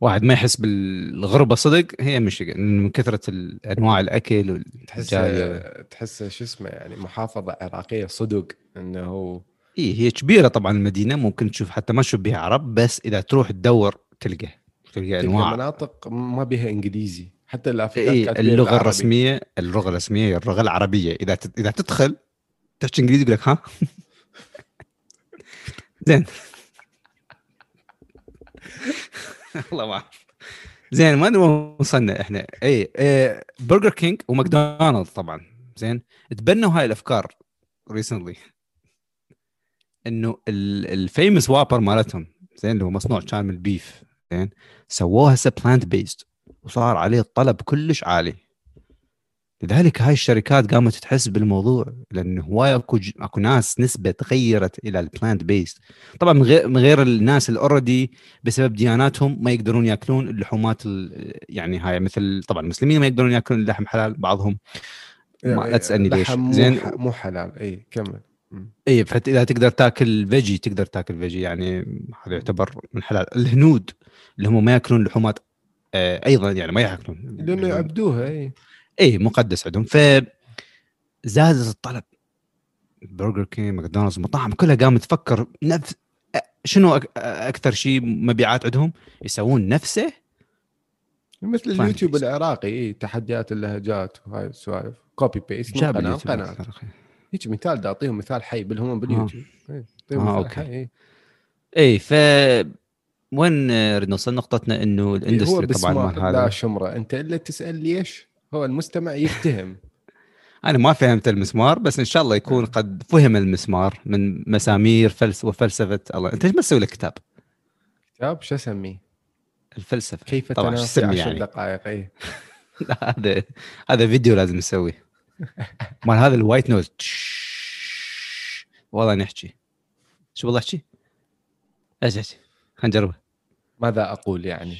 واحد ما يحس بالغربة صدق هي مشيغن من كثرة أنواع الأكل
تحس تحس شو اسمه يعني محافظة عراقية صدق إنه
اي هي كبيرة طبعا المدينة ممكن تشوف حتى ما تشوف بها عرب بس إذا تروح تدور تلقى تلقى أنواع.
مناطق ما بها إنجليزي. حتى كاتبين اللغة.
الرسمية اللغة الرسمية هي اللغة العربية. إذا إذا تدخل تحكي انجليزي يقول لك ها؟ زين. والله ما. زين ما ادري وصلنا إحنا. اي إيه برجر كينج وماكدونالدز طبعا. زين. تبنوا هاي الأفكار recently إنه ال famous Whopper مالتهم زين اللي هو مصنوع كان من البيف زين. سووه هسه plant-based وصار عليه الطلب كلش عالي. لذلك هاي الشركات قامت تحس بالموضوع لأنه هواي أكو ج... أكو ناس نسبة تغيرت إلى ال plant-based طبعا من غير من غير الناس اللي already بسبب دياناتهم ما يقدرون يأكلون اللحومات ال... يعني هاي مثل طبعا المسلمين ما يقدرون يأكلون اللحم حلال بعضهم ما لا تسالني ليش زين.
مو حلال. اي كمل.
اي فاذا تقدر تاكل veggie تقدر تاكل veggie يعني هذا يعتبر من حلال. الهنود اللي هم ما يأكلون لحومات آه، أيضا يعني ما يأكلون.
لأنه يعبدوها اي
اي مقدس عندهم ف زادت الطلب برجر كينج ماكدونالدز المطاعم كلها قامت تفكر نفس شنو. أكثر شيء مبيعات عندهم يسوون نفسه
مثل. اليوتيوب العراقي اي تحديات اللهجات وهاي السوالف
copy
paste
قناة قناة.
هيك مثال دا اعطيهم مثال حي بالهم باليوتيوب إي، أعطيهم
آه،
مثال
okay.
حي.
اي ف وين نريد نوصل نقطتنا إنه
ال
industry طبعا مال
لا
هذا
شمرة أنت إلا تسأل ليش هو المستمع يفتهم (laughs)
أنا ما فهمت المسمار بس إن شاء الله يكون قد فهم المسمار من مسامير فلس وفلسفة الله. أنت إيش ما تسوي لك كتاب؟
كتاب؟ شو أسميه؟
الفلسفة.
كيف
طبعا شو
تناسي
اسمي
10
يعني؟
دقائق؟ اي (laughs)
لا هذا هذا فيديو لازم نسويه. (laughs) مال هذا الوايت نوز والله نحكي شو والله أحكي؟ إيش أحكي؟ خلينا نجربه.
ماذا أقول يعني؟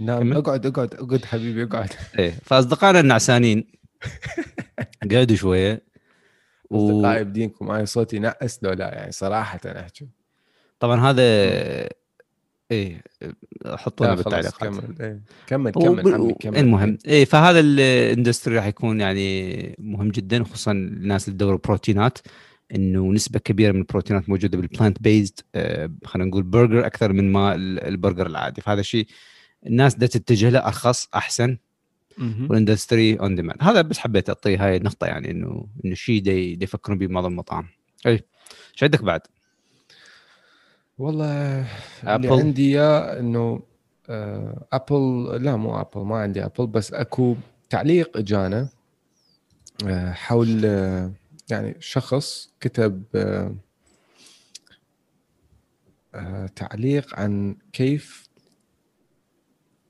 نعم. اقعد اقعد اقعد حبيبي اقعد.
إيه فأصدقائنا النعسانين قعدوا شوية و-
أصدقائي بدينكم أنا صوتي نقس لو لا يعني صراحة أحكي.
طبعا هذا إيه حطونا بالتعليقات.
كمل. إيه. كمل
و-
كمل عمي كمل.
المهم إيه فهذا الاندستري راح يكون يعني مهم جدا خصوصا الناس اللي تدور بروتينات إنه نسبة كبيرة من البروتينات موجودة بال plant-based خلينا نقول برجر أكثر من ما ال- البرجر العادي. فهذا شيء الناس دا تتجه له ارخص أحسن.
وال
industry on demand هذا بس حبيت أعطيه هاي النقطة يعني إنه إنه شيء دي دي يفكرون به معظم المطاعم أي إيش عندك بعد؟
والله اللي
Apple.
عندي إياه إنه آه، ابل لا مو ابل ما عندي ابل بس أكو تعليق اجانا آه، حول آه، يعني شخص كتب آه، آه، تعليق عن كيف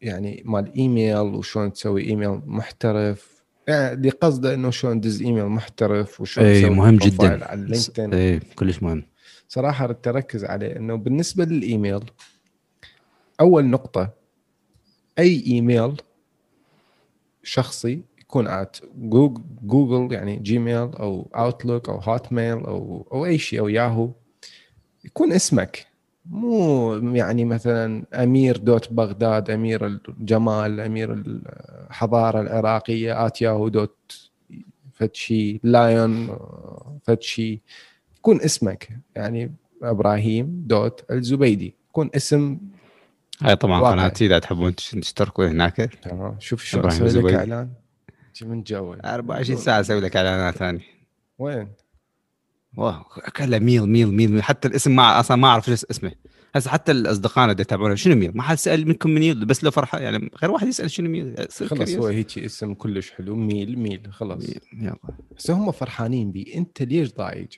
يعني مال إيميل وشلون تسوي إيميل محترف. يعني اللي قصده إنه شلون تدز إيميل محترف وشلون
اي مهم جدا.
على اللينكدين
اي كلش مهم.
صراحة ردت أركز عليه إنه بالنسبة للإيميل أول نقطة أي إيميل شخصي يكون at Google يعني جيميل أو اوتلوك أو هوت ميل أو أو أي شيء أو ياهو يكون اسمك. مو يعني مثلا أمير dot بغداد أمير الجمال أمير الحضارة العراقية at ياهو dot فتشي lion فتشي يكون اسمك يعني إبراهيم dot الزبيدي يكون اسم
هاي طبعا. قناتي اذا تحبون تش- تشتركوا هناك
تمام شوف
إبراهيم
أسوي لك. إعلان من جوي
24 ساعة أسوي لك إعلانات ثانية
وين؟
واو كله ميل ميل ميل. حتى الاسم ما أصلا ما أعرف اسمه هسه حتى الأصدقاء اللي يتابعونا شنو ميل؟ ما حد سال منكم ميل بس لو فرحه يعني غير واحد يسأل شنو ميل curious.
هو هيك اسم كلش حلو ميل ميل
ميل. يلا
بس هم فرحانين بي أنت ليش ضايج؟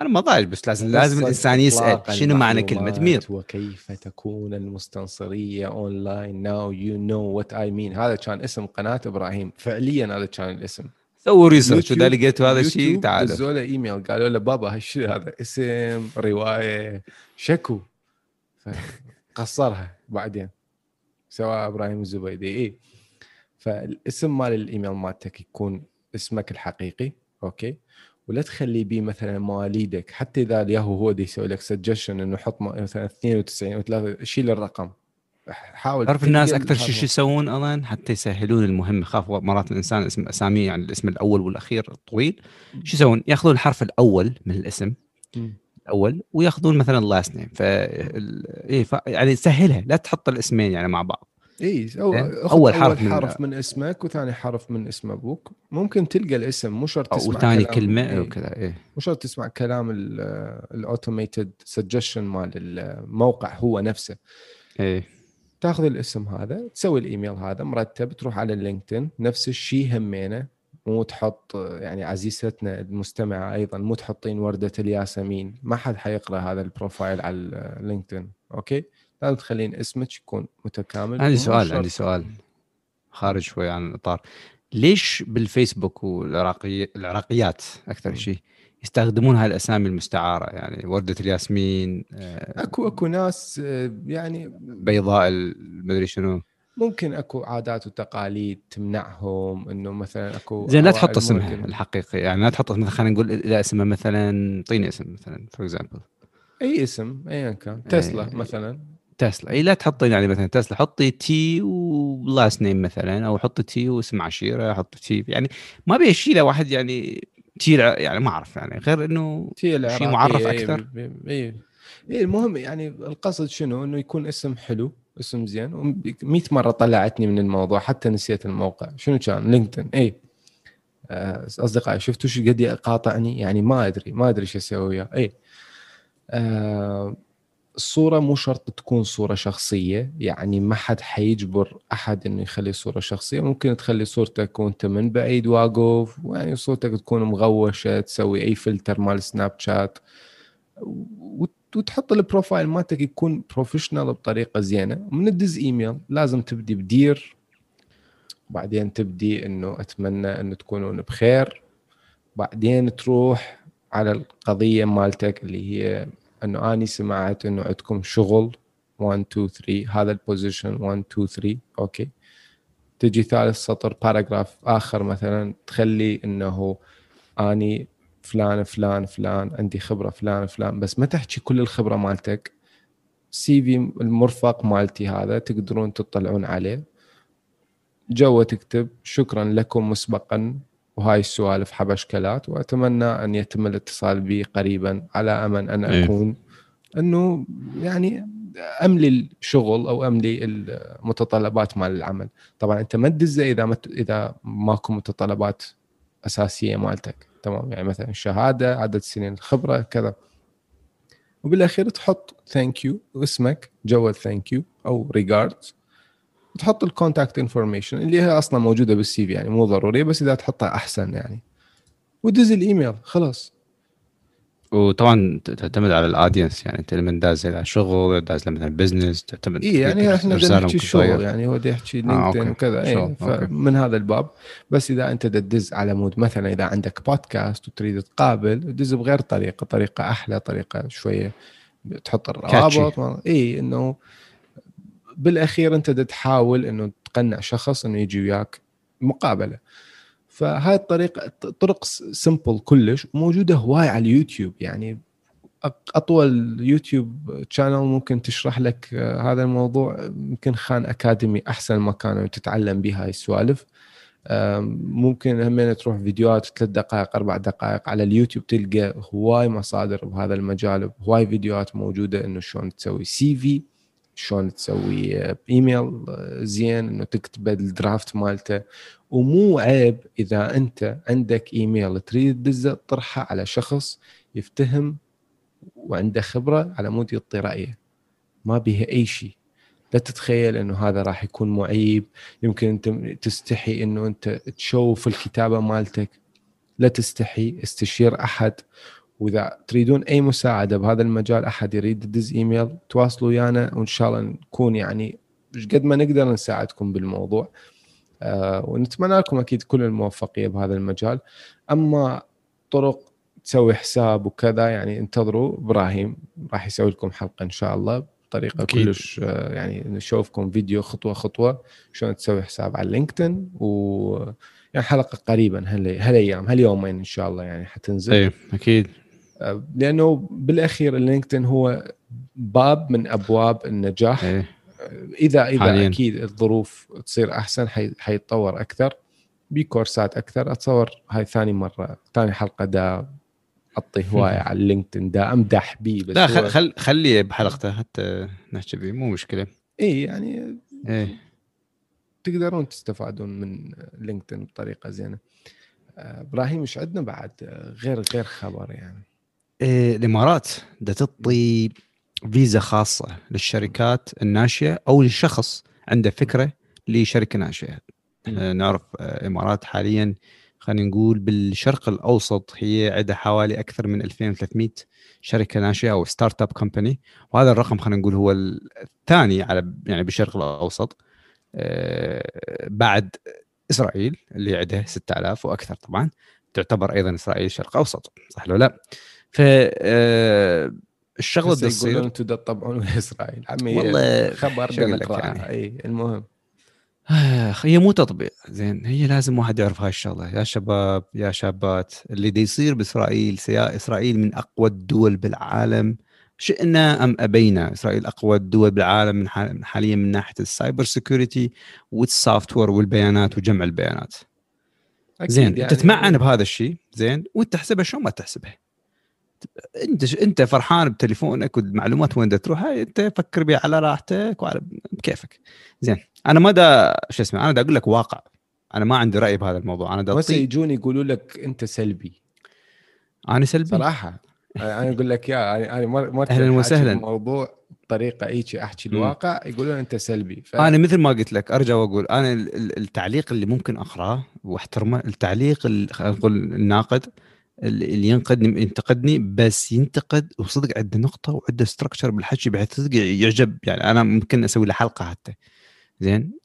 أنا ما ضايج بس لازم لازم الإنسان
يسأل
شنو معنى
كلمة
ميل
وكيف تكون المستنصرية اونلاين ناو يو نو وات اي مين هذا كان اسم قناة إبراهيم فعليا هذا كان الاسم
سووا
research
واذا لقيتوا هذا الشيء تعالوا.
دزوا له إيميل قالوا له بابا هالشيء هذا اسم رواية شكو. فقصرها (laughs) بعدين سواه إبراهيم الزبيدي اي فالاسم مال الإيميل مالتك يكون اسمك الحقيقي okay؟ ولا تخلي بيه مثلا مواليدك حتى إذا الياهو هو دي يسوي لك سجشن إنه حط مثلا 92 أو 3 شيل الرقم. حاول
تعرف الناس أكثر شيء. شو يسوون اظن حتى يسهلون المهمة. خاف مرات الإنسان اسم أساميه يعني الاسم الأول والأخير الطويل شو يسوون؟ يأخذون الحرف الأول من الاسم. الأول ويأخذون مثلا ال last name ف ف... يعني سهلها. لا تحط الاسمين يعني مع بعض.
اي أو
إيه؟
أول
حرف
حرف,
من-
حرف من اسمك وثاني حرف من اسم أبوك. ممكن تلقى الاسم مو شرط تسمع
وثاني كلمة
إيه.
وكذا إيه.
مو شرط تسمع كلام ال automated suggestion مال الموقع هو نفسه.
إيه.
تاخذ الاسم هذا تسوي الإيميل هذا مرتب تروح على ال LinkedIn نفس الشيء همينه مو تحط يعني عزيزتنا المستمعة أيضا مو تحطين وردة الياسمين ما حد حيقرأ هذا ال profile على ال LinkedIn okay؟ لازم تخلين اسمك يكون متكامل.
عندي سؤال
شرط.
عندي سؤال خارج شوي عن الإطار. ليش بالفيسبوك والعراقي العراقيات أكثر شيء؟ يستخدمون هاي الاسامي المستعارة يعني وردة الياسمين آه،
أكو أكو ناس آه، يعني
بيضاء المدري شنو.
ممكن أكو عادات وتقاليد تمنعهم إنه مثلا أكو
زين لا تحط اسمها الحقيقي يعني لا تحط مثلا خلينا نقول إذا اسمها مثلا اعطيني اسم مثلا فور اكزامبل
أي اسم ايا كان. تسلا
إيه.
مثلا.
تسلا إي لا تحطي يعني مثلا تسلا حطي تي ولاست نيم مثلا أو حطي تي واسم عشيرة حطي تي يعني ما ابي شيء له واحد يعني تي الع- يعني ما أعرف يعني غير
إنه
شيء معرف
إيه،
أكثر.
اي اي إيه المهم يعني القصد شنو؟ إنه يكون اسم حلو اسم زين 100 مرة طلعتني من الموضوع حتى نسيت الموقع. شنو كان؟ LinkedIn. اي آه، أصدقائي شفتوا شو قد قاطعني؟ يعني ما أدري ما أدري شو أسوي. اي آه، الصورة مو شرط تكون صورة شخصية يعني ما حد حيجبر أحد إنه يخلي صورة شخصية. ممكن تخلي صورتك وأنت من بعيد واقف يعني صورتك تكون مغوشة تسوي أي فلتر مال سناب شات. وتحط ال profile مالتك يكون professional بطريقة زينة. ومن تدز إيميل لازم تبدي ب Dear. بعدين تبدي إنه أتمنى إنه تكونون بخير. بعدين تروح على القضية مالتك اللي هي إنه أني سمعت إنه عندكم شغل 1 2 3 هذا ال position 1 2 3 okay. تجي ثالث سطر paragraph آخر مثلا تخلي إنه أني فلان فلان فلان عندي خبرة فلان فلان. بس ما تحكي كل الخبرة مالتك. CV المرفق مالتي هذا تقدرون تطلعون عليه. جوا تكتب شكرا لكم مسبقا. وهاي السوالف حبشكلات وأتمنى أن يتم الاتصال بي قريبا على أمل أن
إيه.
أكون إنه يعني أملي الشغل أو أملي المتطلبات مال العمل. طبعا أنت ما تدزه إذا ما إذا ماكو متطلبات أساسية مالتك. تمام؟ يعني مثلا شهادة عدد سنين الخبرة كذا. وبالأخير تحط thank you واسمك جوا thank you أو regards تحط ال contact information اللي هي أصلا موجودة بال CV يعني مو ضرورية بس إذا تحطها أحسن يعني ودز الإيميل خلاص
وطبعا تعتمد على ال audience يعني أنت لما داز على شغل داز مثلا business تعتمد
اي يعني إحنا بدنا نحكي الشغل
تغير.
يعني هو يحكي
آه،
LinkedIn
okay.
وكذا اي
شغل،.
فمن هذا الباب بس إذا أنت تدز على مود مثلا إذا عندك بودكاست وتريد تقابل دز بغير طريقة طريقة أحلى طريقة شوية تحط الروابط اي إنه بالأخير أنت تحاول إنه تقنع شخص إنه يجي وياك مقابلة. فهاي الطريقة طرق simple كلش موجودة هواي على اليوتيوب. يعني أطول YouTube channel ممكن تشرح لك آه، هذا الموضوع. يمكن خان أكاديمي أحسن مكان تتعلم به هاي السوالف ممكن همين تروح فيديوهات ثلاث دقائق أربع دقائق على اليوتيوب تلقى هواي مصادر بهذا المجال هواي فيديوهات موجودة إنه شلون تسوي CV شلون تسوي آه، ايميل آه، زين إنه تكتب ال draft مالته. ومو عيب إذا أنت عندك ايميل تريد تدزه تطرحه على شخص يفتهم وعنده خبرة على مود يعطي رأيه. ما بيها أي شيء. لا تتخيل إنه هذا راح يكون معيب. يمكن أنت تستحي إنه أنت تشوف الكتابة مالتك. لا تستحي استشير أحد. وإذا تريدون أي مساعدة بهذا المجال أحد يريد يدز إيميل تواصلوا ويانا وإن شاء الله نكون يعني قد ما نقدر نساعدكم بالموضوع. آه ونتمنى لكم أكيد كل الموفقية بهذا المجال. أما طرق تسوي حساب وكذا يعني انتظروا. إبراهيم راح يسوي لكم حلقة إن شاء الله بطريقة
أكيد.
كلش آه، يعني نشوفكم فيديو خطوة خطوة شلون تسوي حساب على LinkedIn. و يعني حلقة قريبا هال- هالأيام هاليومين إن شاء الله يعني حتنزل.
اي أكيد.
آه، لأنه بالأخير ال LinkedIn هو باب من أبواب النجاح.
إيه.
اذا إذا
حالياً.
أكيد الظروف تصير أحسن حي- حيتطور أكثر. بكورسات أكثر. أتصور هاي ثاني مرة ثاني حلقة دا أعطي هواية (laughs) على ال LinkedIn. دا أمدح بيه بس
لا خل خل خليه بحلقته حتى نحكي فيه مو مشكلة.
اي يعني
إيه.
تقدرون تستفادون من LinkedIn بطريقة زينة. آه، إبراهيم إيش عندنا بعد؟ آه، غير غير خبر يعني.
إيه، الإمارات بدها تعطي فيزا خاصة للشركات الناشئة أو للشخص عنده فكرة لشركة ناشئة. إحنا نعرف الامارات حاليا خلينا نقول بالشرق الأوسط هي عندها حوالي أكثر من 2300 شركة ناشئة أو startup company وهذا الرقم خلينا نقول هو الثاني على يعني بالشرق الأوسط. آه، بعد إسرائيل اللي عندها 6000 وأكثر طبعا تعتبر أيضا إسرائيل شرق أوسط صح لو لا؟ ف آه، الشغلة
هسه
بدها
يقولون
تصير
أنتم تطبعون (laughs) اسرائيل عمي
والله
خبر
شو لك. يعني؟
إي المهم.
آخ، هي مو تطبيع. زين هي لازم واحد يعرف هاي الشغلة. يا شباب يا شابات اللي دي يصير بإسرائيل سيا إسرائيل من أقوى الدول بالعالم. شئنا أم أبينا؟ إسرائيل أقوى الدول بالعالم من حال- من حاليا من ناحية ال cyber security وال software والبيانات وجمع البيانات. زين
يعني.
تتمعن بهذا الشيء زين وانت تحسبها شلون ما تحسبها. انت انت فرحان بتليفونك والمعلومات وين تروح هاي انت فكر بها على راحتك وعلى بكيفك زين أنا ما دا شو اسمه أنا دا أقول لك واقع. أنا ما عندي رأي بهذا الموضوع. أنا دا أعطي-
يجون يقولوا لك أنت سلبي.
أنا سلبي؟
صراحة. أنا أقول لك يا أنا أنا
أهلاً
أحكي
وسهلاً.
الموضوع بطريقة هيجي
أحكي.
الواقع يقولون أنت سلبي. ف...
أنا مثل ما قلت لك أرجع وأقول أنا ال- ال- التعليق اللي ممكن أقرأه وأحترمه التعليق ال- خلينا نقول الناقد اللي ينقدني ينتقدني بس ينتقد وصدق عنده نقطة وعنده ستراكشر بالحكي بحيث صدق يعجب. يعني أنا ممكن أسوي له حلقة حتى. زين؟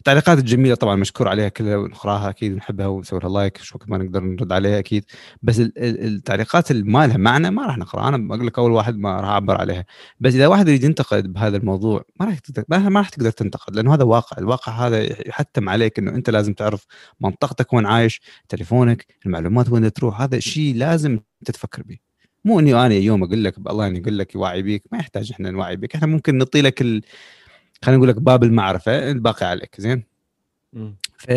التعليقات الجميلة طبعا مشكور عليها كلها ونقراها أكيد ونحبها ونسوي لها لايك شو ما نقدر نرد عليها أكيد. بس التعليقات اللي ما لها معنى ما راح نقرأها أنا بقول لك أول واحد ما راح أعبر عليها. بس إذا واحد يريد ينتقد بهذا الموضوع ما راح تقدر ما راح تقدر تنتقد لأنه هذا واقع. الواقع هذا يحتم عليك إنه أنت لازم تعرف منطقتك وين عايش تليفونك المعلومات وين تروح. هذا شيء لازم تتفكر به. مو إني أنا يوم أقول لك الله إني أقول لك يوعي بيك ما يحتاج إحنا نوعي بيك. إحنا ممكن نعطي لك ال... خلينا نقول لك باب المعرفة الباقي عليك زين؟ ف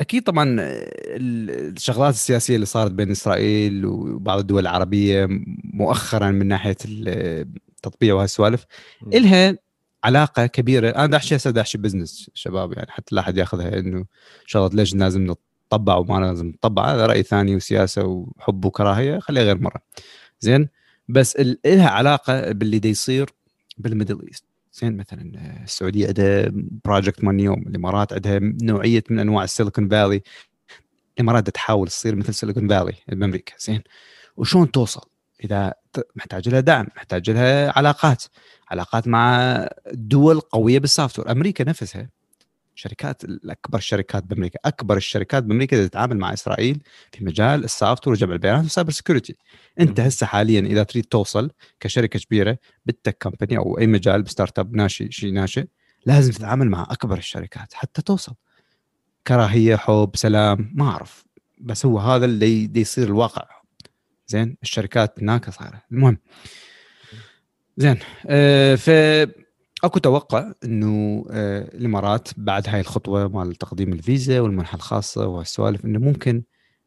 أكيد طبعا الشغلات السياسية اللي صارت بين إسرائيل وبعض الدول العربية مؤخرا من ناحية التطبيع وهالسوالف إلها علاقة كبيرة. أنا دا احكي هسه احكي بزنس شباب يعني حتى لا أحد يأخذها إنه شغله ليش لازم نطبع وما لازم نطبع هذا رأي ثاني وسياسة وحب وكراهية خليها غير مرة. زين؟ بس لها علاقة باللي دا يصير بال Middle East. زين مثلا السعودية عندها project مال نيوم الإمارات عندها نوعية من أنواع ال Silicon Valley الإمارات تحاول تصير مثل Silicon Valley بأمريكا زين. وشلون توصل؟ إذا محتاج لها دعم محتاج لها علاقات. علاقات مع دول قوية بال soft أمريكا نفسها شركات الأكبر الشركات بامريكا أكبر الشركات بامريكا تتعامل مع إسرائيل في مجال ال software وجمع البيانات وال cyber security أنت هسه حاليا إذا تريد توصل كشركة كبيرة بال tech company أو أي مجال ب startup ناشئ شيء ناشئ لازم تتعامل مع أكبر الشركات حتى توصل. كراهية حب سلام ما أعرف. بس هو هذا اللي يصير الواقع. زين الشركات هناك صايرة. المهم. زين آه ف أكو توقع إنه آه الإمارات بعد هاي الخطوة مال تقديم الفيزا والمنحة الخاصة وهالسوالف إنه ممكن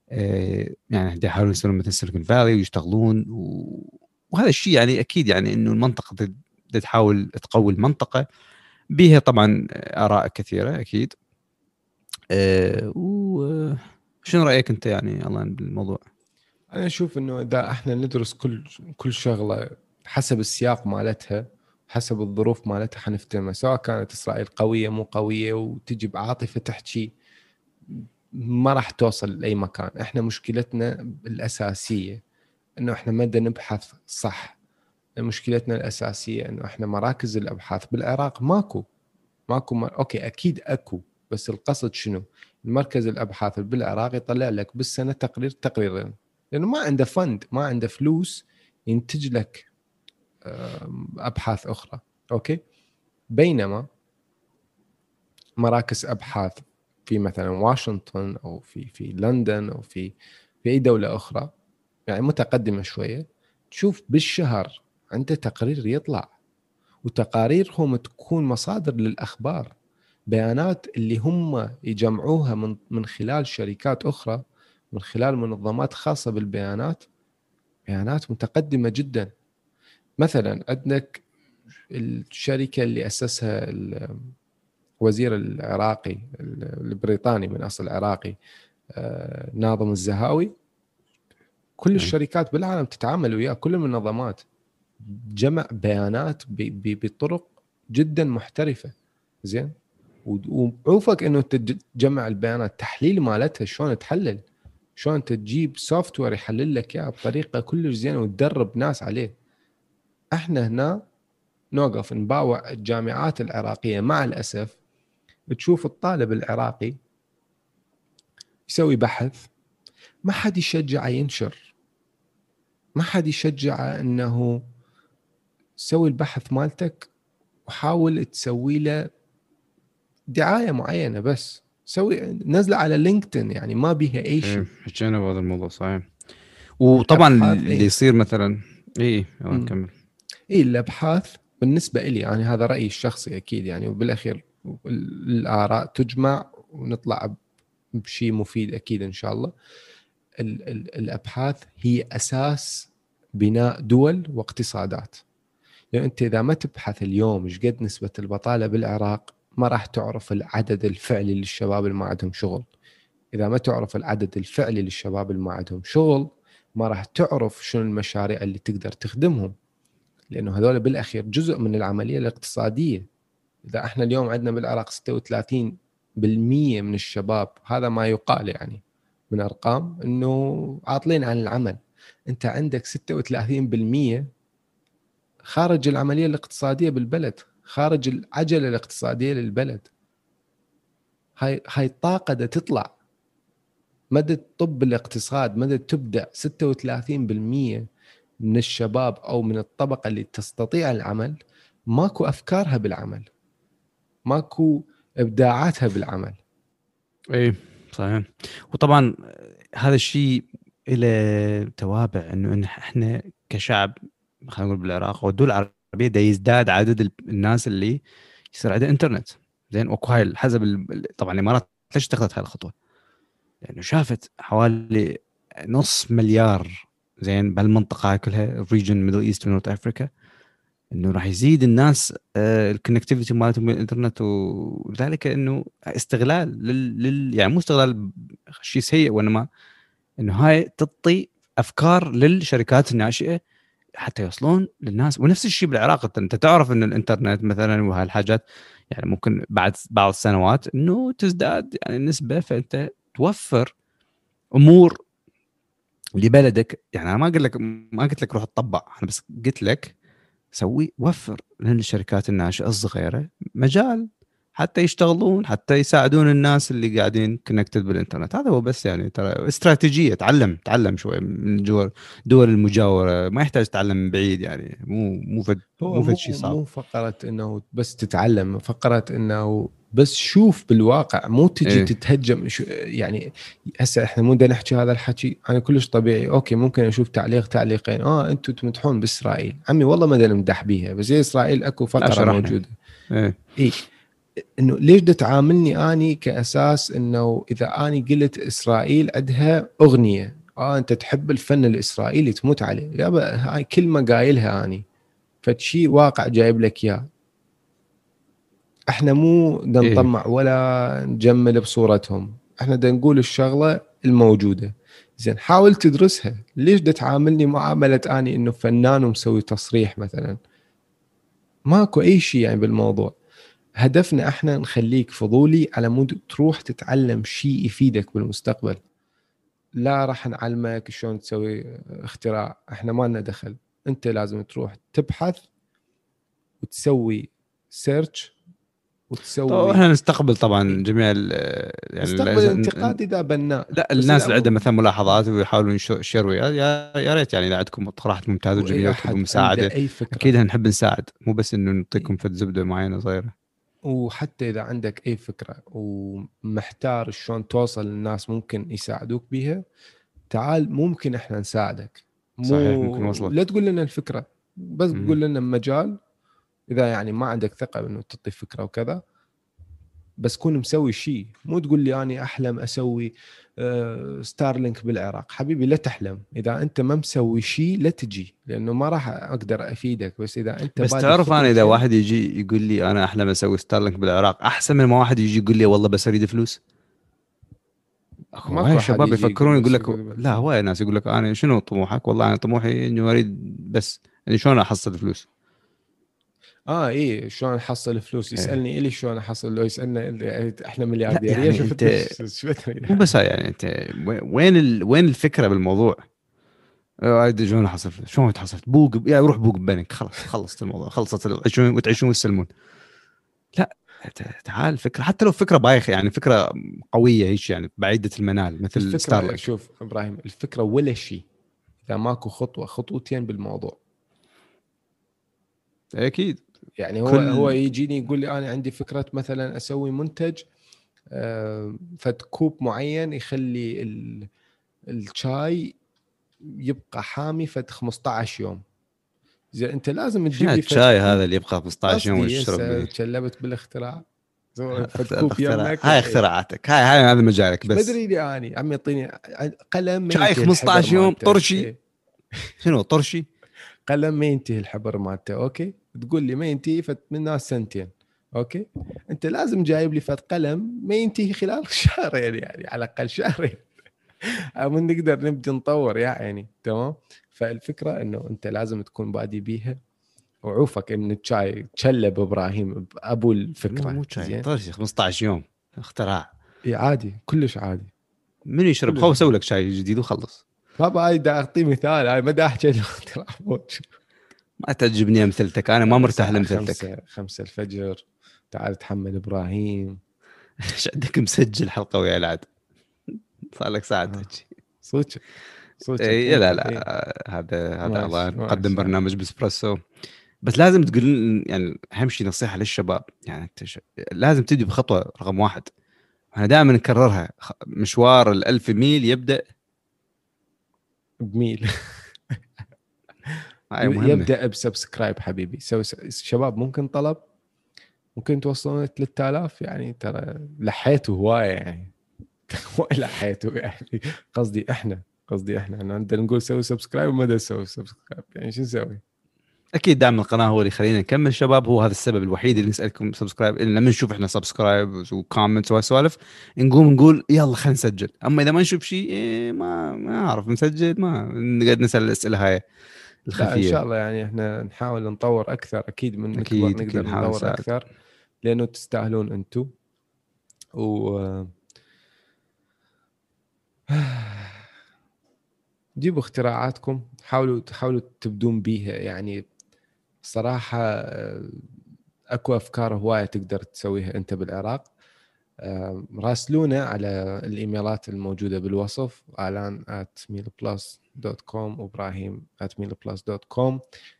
آه يعني يحاولون يصيرون مثل سيليكون فالي ويشتغلون. وهذا الشيء يعني أكيد يعني إنه المنطقة تحاول تقوي المنطقة بها طبعا آراء كثيرة أكيد آه وشنو رأيك أنت يعني الله بالموضوع؟
أنا أشوف إنه إذا إحنا ندرس كل كل شغلة حسب السياق مالتها حسب الظروف مالتها حنفتهمها سواء كانت إسرائيل قوية مو قوية وتجي بعاطفة تحكي ما راح توصل لأي مكان. إحنا مشكلتنا الأساسية إنه إحنا ما نبحث صح. مشكلتنا الأساسية إنه إحنا مراكز الأبحاث بالعراق ماكو. ماكو مر... أوكي أكيد أكو بس القصد شنو؟ المركز الأبحاث بالعراق يطلع لك بالسنة تقرير تقريرين. لأنه ما عنده fund ما عنده فلوس ينتج لك أبحاث أخرى. أوكي؟ بينما مراكز أبحاث في مثلا واشنطن أو في في لندن أو في في أي دولة أخرى يعني متقدمة شوية تشوف بالشهر عنده تقرير يطلع. وتقاريرهم تكون مصادر للأخبار بيانات اللي هم يجمعوها من من خلال شركات أخرى من خلال منظمات خاصة بالبيانات. بيانات متقدمة جدا. مثلا عندك الشركة اللي أسسها الوزير العراقي البريطاني من أصل عراقي آه، ناظم الزهاوي. كل نعم. الشركات بالعالم تتعامل وياه كل المنظمات جمع بيانات بطرق جدا محترفة. زين؟ وعوفك إنه تجمع البيانات تحليل مالتها شلون تحلل شلون تجيب سوفت وير يحلل لك إياها بطريقة كلش زينة وتدرب ناس عليه. إحنا هنا نوقف نباوع الجامعات العراقية. مع الأسف تشوف الطالب العراقي يسوي بحث ما حد يشجعه ينشر. ما حد يشجعه إنه سوي البحث مالتك وحاول تسوي له دعاية معينة بس. سوي نزله على لينكدين يعني ما بيها أي شيء.
حكينا بهذا الموضوع صحيح. وطبعا اللي إيه؟ يصير مثلا اي يلا نكمل.
اي الأبحاث بالنسبة لي يعني هذا رأيي الشخصي أكيد يعني وبالأخير الآراء تجمع ونطلع بشيء مفيد أكيد إن شاء الله. ال ال الأبحاث هي أساس بناء دول واقتصادات. يعني أنت إذا ما تبحث اليوم إيش قد نسبة البطالة بالعراق ما راح تعرف العدد الفعلي للشباب اللي ما عندهم شغل. إذا ما تعرف العدد الفعلي للشباب اللي ما عندهم شغل ما راح تعرف شنو المشاريع اللي تقدر تخدمهم. لأنه هذول بالأخير جزء من العملية الاقتصادية. إذا إحنا اليوم عندنا بالعراق 36% من الشباب هذا ما يقال يعني من أرقام إنه عاطلين عن العمل. أنت عندك 36% خارج العملية الاقتصادية بالبلد خارج العجلة الاقتصادية للبلد. هاي هاي الطاقه دا تطلع. مدى طب الاقتصاد مدى تبدأ 36% من الشباب أو من الطبقة اللي تستطيع العمل ماكو أفكارها بالعمل. ماكو إبداعاتها بالعمل.
اي صحيح. وطبعا هذا الشيء له توابع إنه إحنا كشعب خلينا نقول بالعراق والدول العربية دا يزداد عدد الناس اللي يصير عندها إنترنت. زين واكو هاي حسب طبعا الإمارات ليش اتخذت هاي الخطوة؟ لأنه شافت حوالي نص مليار زين بهالمنطقه كلها ال region Middle East و North Africa إنه راح يزيد الناس ال connectivity مالتهم بالانترنت وذلك إنه استغلال لل, لل يعني مو استغلال شيء سيء وإنما إنه هاي تعطي أفكار للشركات الناشئة حتى يوصلون للناس. ونفس الشيء بالعراق أنت تعرف إن الإنترنت مثلا وهالحاجات يعني ممكن بعد بعض السنوات إنه تزداد يعني النسبة فأنت توفر أمور لبلدك يعني أنا ما قلت لك ما قلت لك روح تطبع أنا بس قلت لك سوي وفر للشركات الناشئة الصغيرة مجال حتى يشتغلون حتى يساعدون الناس اللي قاعدين كونكتد بالإنترنت. هذا هو بس يعني ترى استراتيجية تعلم تعلم شوي من دول دول المجاورة ما يحتاج تتعلم من بعيد يعني مو مو فد مو, فد شيء صعب.
مو فقرة إنه بس تتعلم فقرة إنه بس شوف بالواقع مو تجي
إيه.
تتهجم يعني هسه إحنا مو بدنا نحكي هذا الحكي أنا كلش طبيعي أوكي ممكن أشوف تعليق تعليقين آه أنتم تمدحون بإسرائيل عمي والله ما نمدح بيها بس هي إسرائيل
أكو
فقرة.
موجودة
اي إنه ليش تعاملني أني كأساس إنه إذا أني قلت إسرائيل عندها أغنية آه أنت تحب الفن الإسرائيلي تموت عليه يابا هاي كلمة قايلها أني فشي واقع جايب لك إياه إحنا مو دا
إيه.
نطمع ولا نجمل بصورتهم. إحنا دا نقول الشغلة الموجودة. زين حاول تدرسها. ليش دا تعاملني معاملة أني إنه فنان ومسوي تصريح مثلا؟ ماكو أي شيء يعني بالموضوع. هدفنا إحنا نخليك فضولي على مود تروح تتعلم شيء يفيدك بالمستقبل. لا راح نعلمك شلون تسوي اختراع. إحنا ما لنا دخل. أنت لازم تروح تبحث وتسوي سيرش
طبعا
وتسوي
إحنا نستقبل طبعا جميع ال- يعني
تستقبل
ال-
الانتقاد إذا بناء
لا الناس اللي عندهم مثلا ملاحظات ويحاولون ينش- يشيروا. يا يا ريت يعني إذا عندكم اقتراحات
ممتازة
وجميلة
عنده
مساعدة
أي فكرة.
أكيد نحب نساعد. مو بس إنه نعطيكم فد زبدة معينة صغيرة.
وحتى إذا عندك أي فكرة ومحتار شلون توصل للناس ممكن يساعدوك بيها تعال ممكن إحنا نساعدك. مو
صحيح، ممكن نوصلك.
لا تقول لنا الفكرة بس. تقول لنا مجال إذا يعني ما عندك ثقة انه تعطي فكرة وكذا بس كون مسوي شيء. مو تقول لي اني أحلم أسوي آه، ستارلينك بالعراق. حبيبي لا تحلم. إذا أنت ما مسوي شيء لا تجي. لأنه ما راح أقدر أفيدك. بس إذا أنت
بس تعرف أنا
إذا
واحد يجي يقول لي أنا أحلم أسوي ستارلينك بالعراق أحسن من ما واحد يجي يقول لي والله بس أريد فلوس؟ اكو شباب يفكرون
يقول
لك. لا هواي ناس يقول لك أنا شنو طموحك؟ والله أنا طموحي انه أريد بس يعني شلون أحصل فلوس؟
آه إيه شلون احصل فلوس
إيه.
يسألني الي شلون احصل لو يسالنا اللي- إحنا ملياردير
يعني
شفت شو (laughs) بدري
مو بس هاي يعني أنت وين ال... وين الفكرة بالموضوع؟ آه، شلون احصل فلوس؟ شلون تحصل؟ بوق يا روح بوق ببنك خلاص خلصت الموضوع خلصت تعيشون وتعيشون وتسلمون لا تعال فكرة حتى لو فكرة بايخة يعني فكرة قوية هيك يعني بعيدة المنال مثل
الفكرة
ستارلينك
شوف إبراهيم الفكرة ولا شيء إذا ماكو خطوة خطوتين بالموضوع
أكيد
يعني هو
كل-.
هو يجيني يقول لي أنا عندي فكرة مثلا أسوي منتج آه، فد كوب معين يخلي ال... الشاي يبقى حامي فد 15 يوم زين أنت لازم تجيب لي
الشاي. هذا اللي يبقى 15 يوم وتشرب؟
تشلبت بالاختراع يمك (laughs)
هاي اختراعاتك هاي هاي هذا مجالك
ما
بس
أدري لي اني عمي يعطيني قلم
شاي
ينتهي
15
الحبر
يوم. طرشي.
إيه.
شنو طرشي؟
قلم ما ينتهي الحبر مالته أوكي؟ تقول لي ما ينتهي فت منها سنتين أوكي؟ أنت لازم جايب لي فت قلم ما ينتهي خلال (laughs) شهرين يعني على الأقل شهرين. (laughs) من نقدر نبدي نطور يا عيني تمام؟ فالفكرة إنه أنت لازم تكون بادي بيها وعوفك إن الشاي تشلب إبراهيم أبو الفكرة.
مو شاي
زين؟
طرشي 15 يوم اختراع.
إيه عادي كلش عادي.
من يشرب؟ خو أسوي لك شاي جديد وخلص.
هاي دا أعطيه مثال هاي ما دا احكي (laughs)
ما تعجبني أمثلتك أنا ما مرتاح لأمثلتك.
خمسة, خمسة الفجر تعال تحمل إبراهيم. (laughs)
إيش عندك مسجل حلقة ويا العاد؟ صار لك ساعة
آه.
تحكي
صدق صدق.
إي لا لا
إيه.
هذا هذا
ماشي،
الله. نقدم برنامج بسبريسو بس لازم تقول يعني أهم شيء نصيحة للشباب. يعني أنت ش- لازم تبدي بخطوة رقم واحد. إحنا دائما نكررها مشوار الألف ميل يبدأ
بميل. (laughs)
يبدأ
ب subscribe حبيبي. سوي س- شباب ممكن طلب؟ ممكن توصلون 3000 يعني ترى لحيتوا هواية يعني. (laughs) لحيتوا يعني. قصدي إحنا قصدي إحنا. إحنا عندنا نقول سوي subscribe وما دا نسوي subscribe. يعني شو نسوي؟
أكيد دعم القناة هو اللي يخلينا نكمل. شباب هو هذا السبب الوحيد اللي نسألكم subscribe لما نشوف إحنا subscribe و comments وهالسوالف نقوم نقول يلا خلينا نسجل. أما إذا ما نشوف شيء إيه ما ما اعرف نسجل ما نقعد نسأل الأسئلة هاي الخفيه
إن شاء الله يعني إحنا نحاول نطور أكثر. أكيد من
أكيد، أكيد
نقدر
نحاول
نطور
نساعد.
أكثر. لأنه تستاهلون أنتم و (sighs) جيبوا اختراعاتكم. حاولوا حاولوا تبدون بيها. يعني صراحة آه، أكو أفكار هواية تقدر تسويها أنت بالعراق. آه، راسلونا على الإيميلات الموجودة بالوصف الان at mealplus.com وابراهيم at mealplus.com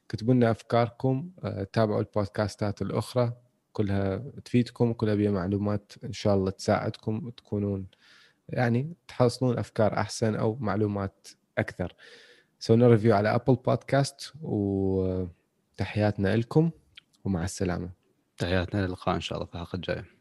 كتبوا لنا أفكاركم آه، تابعوا البودكاستات الأخرى كلها تفيدكم كلها بها معلومات إن شاء الله تساعدكم تكونون يعني تحصلون أفكار أحسن أو معلومات أكثر. سوينا review على Apple Podcast وتحياتنا لكم ومع السلامة.
تحياتنا للقاء إن شاء الله في الحلقة الجاية.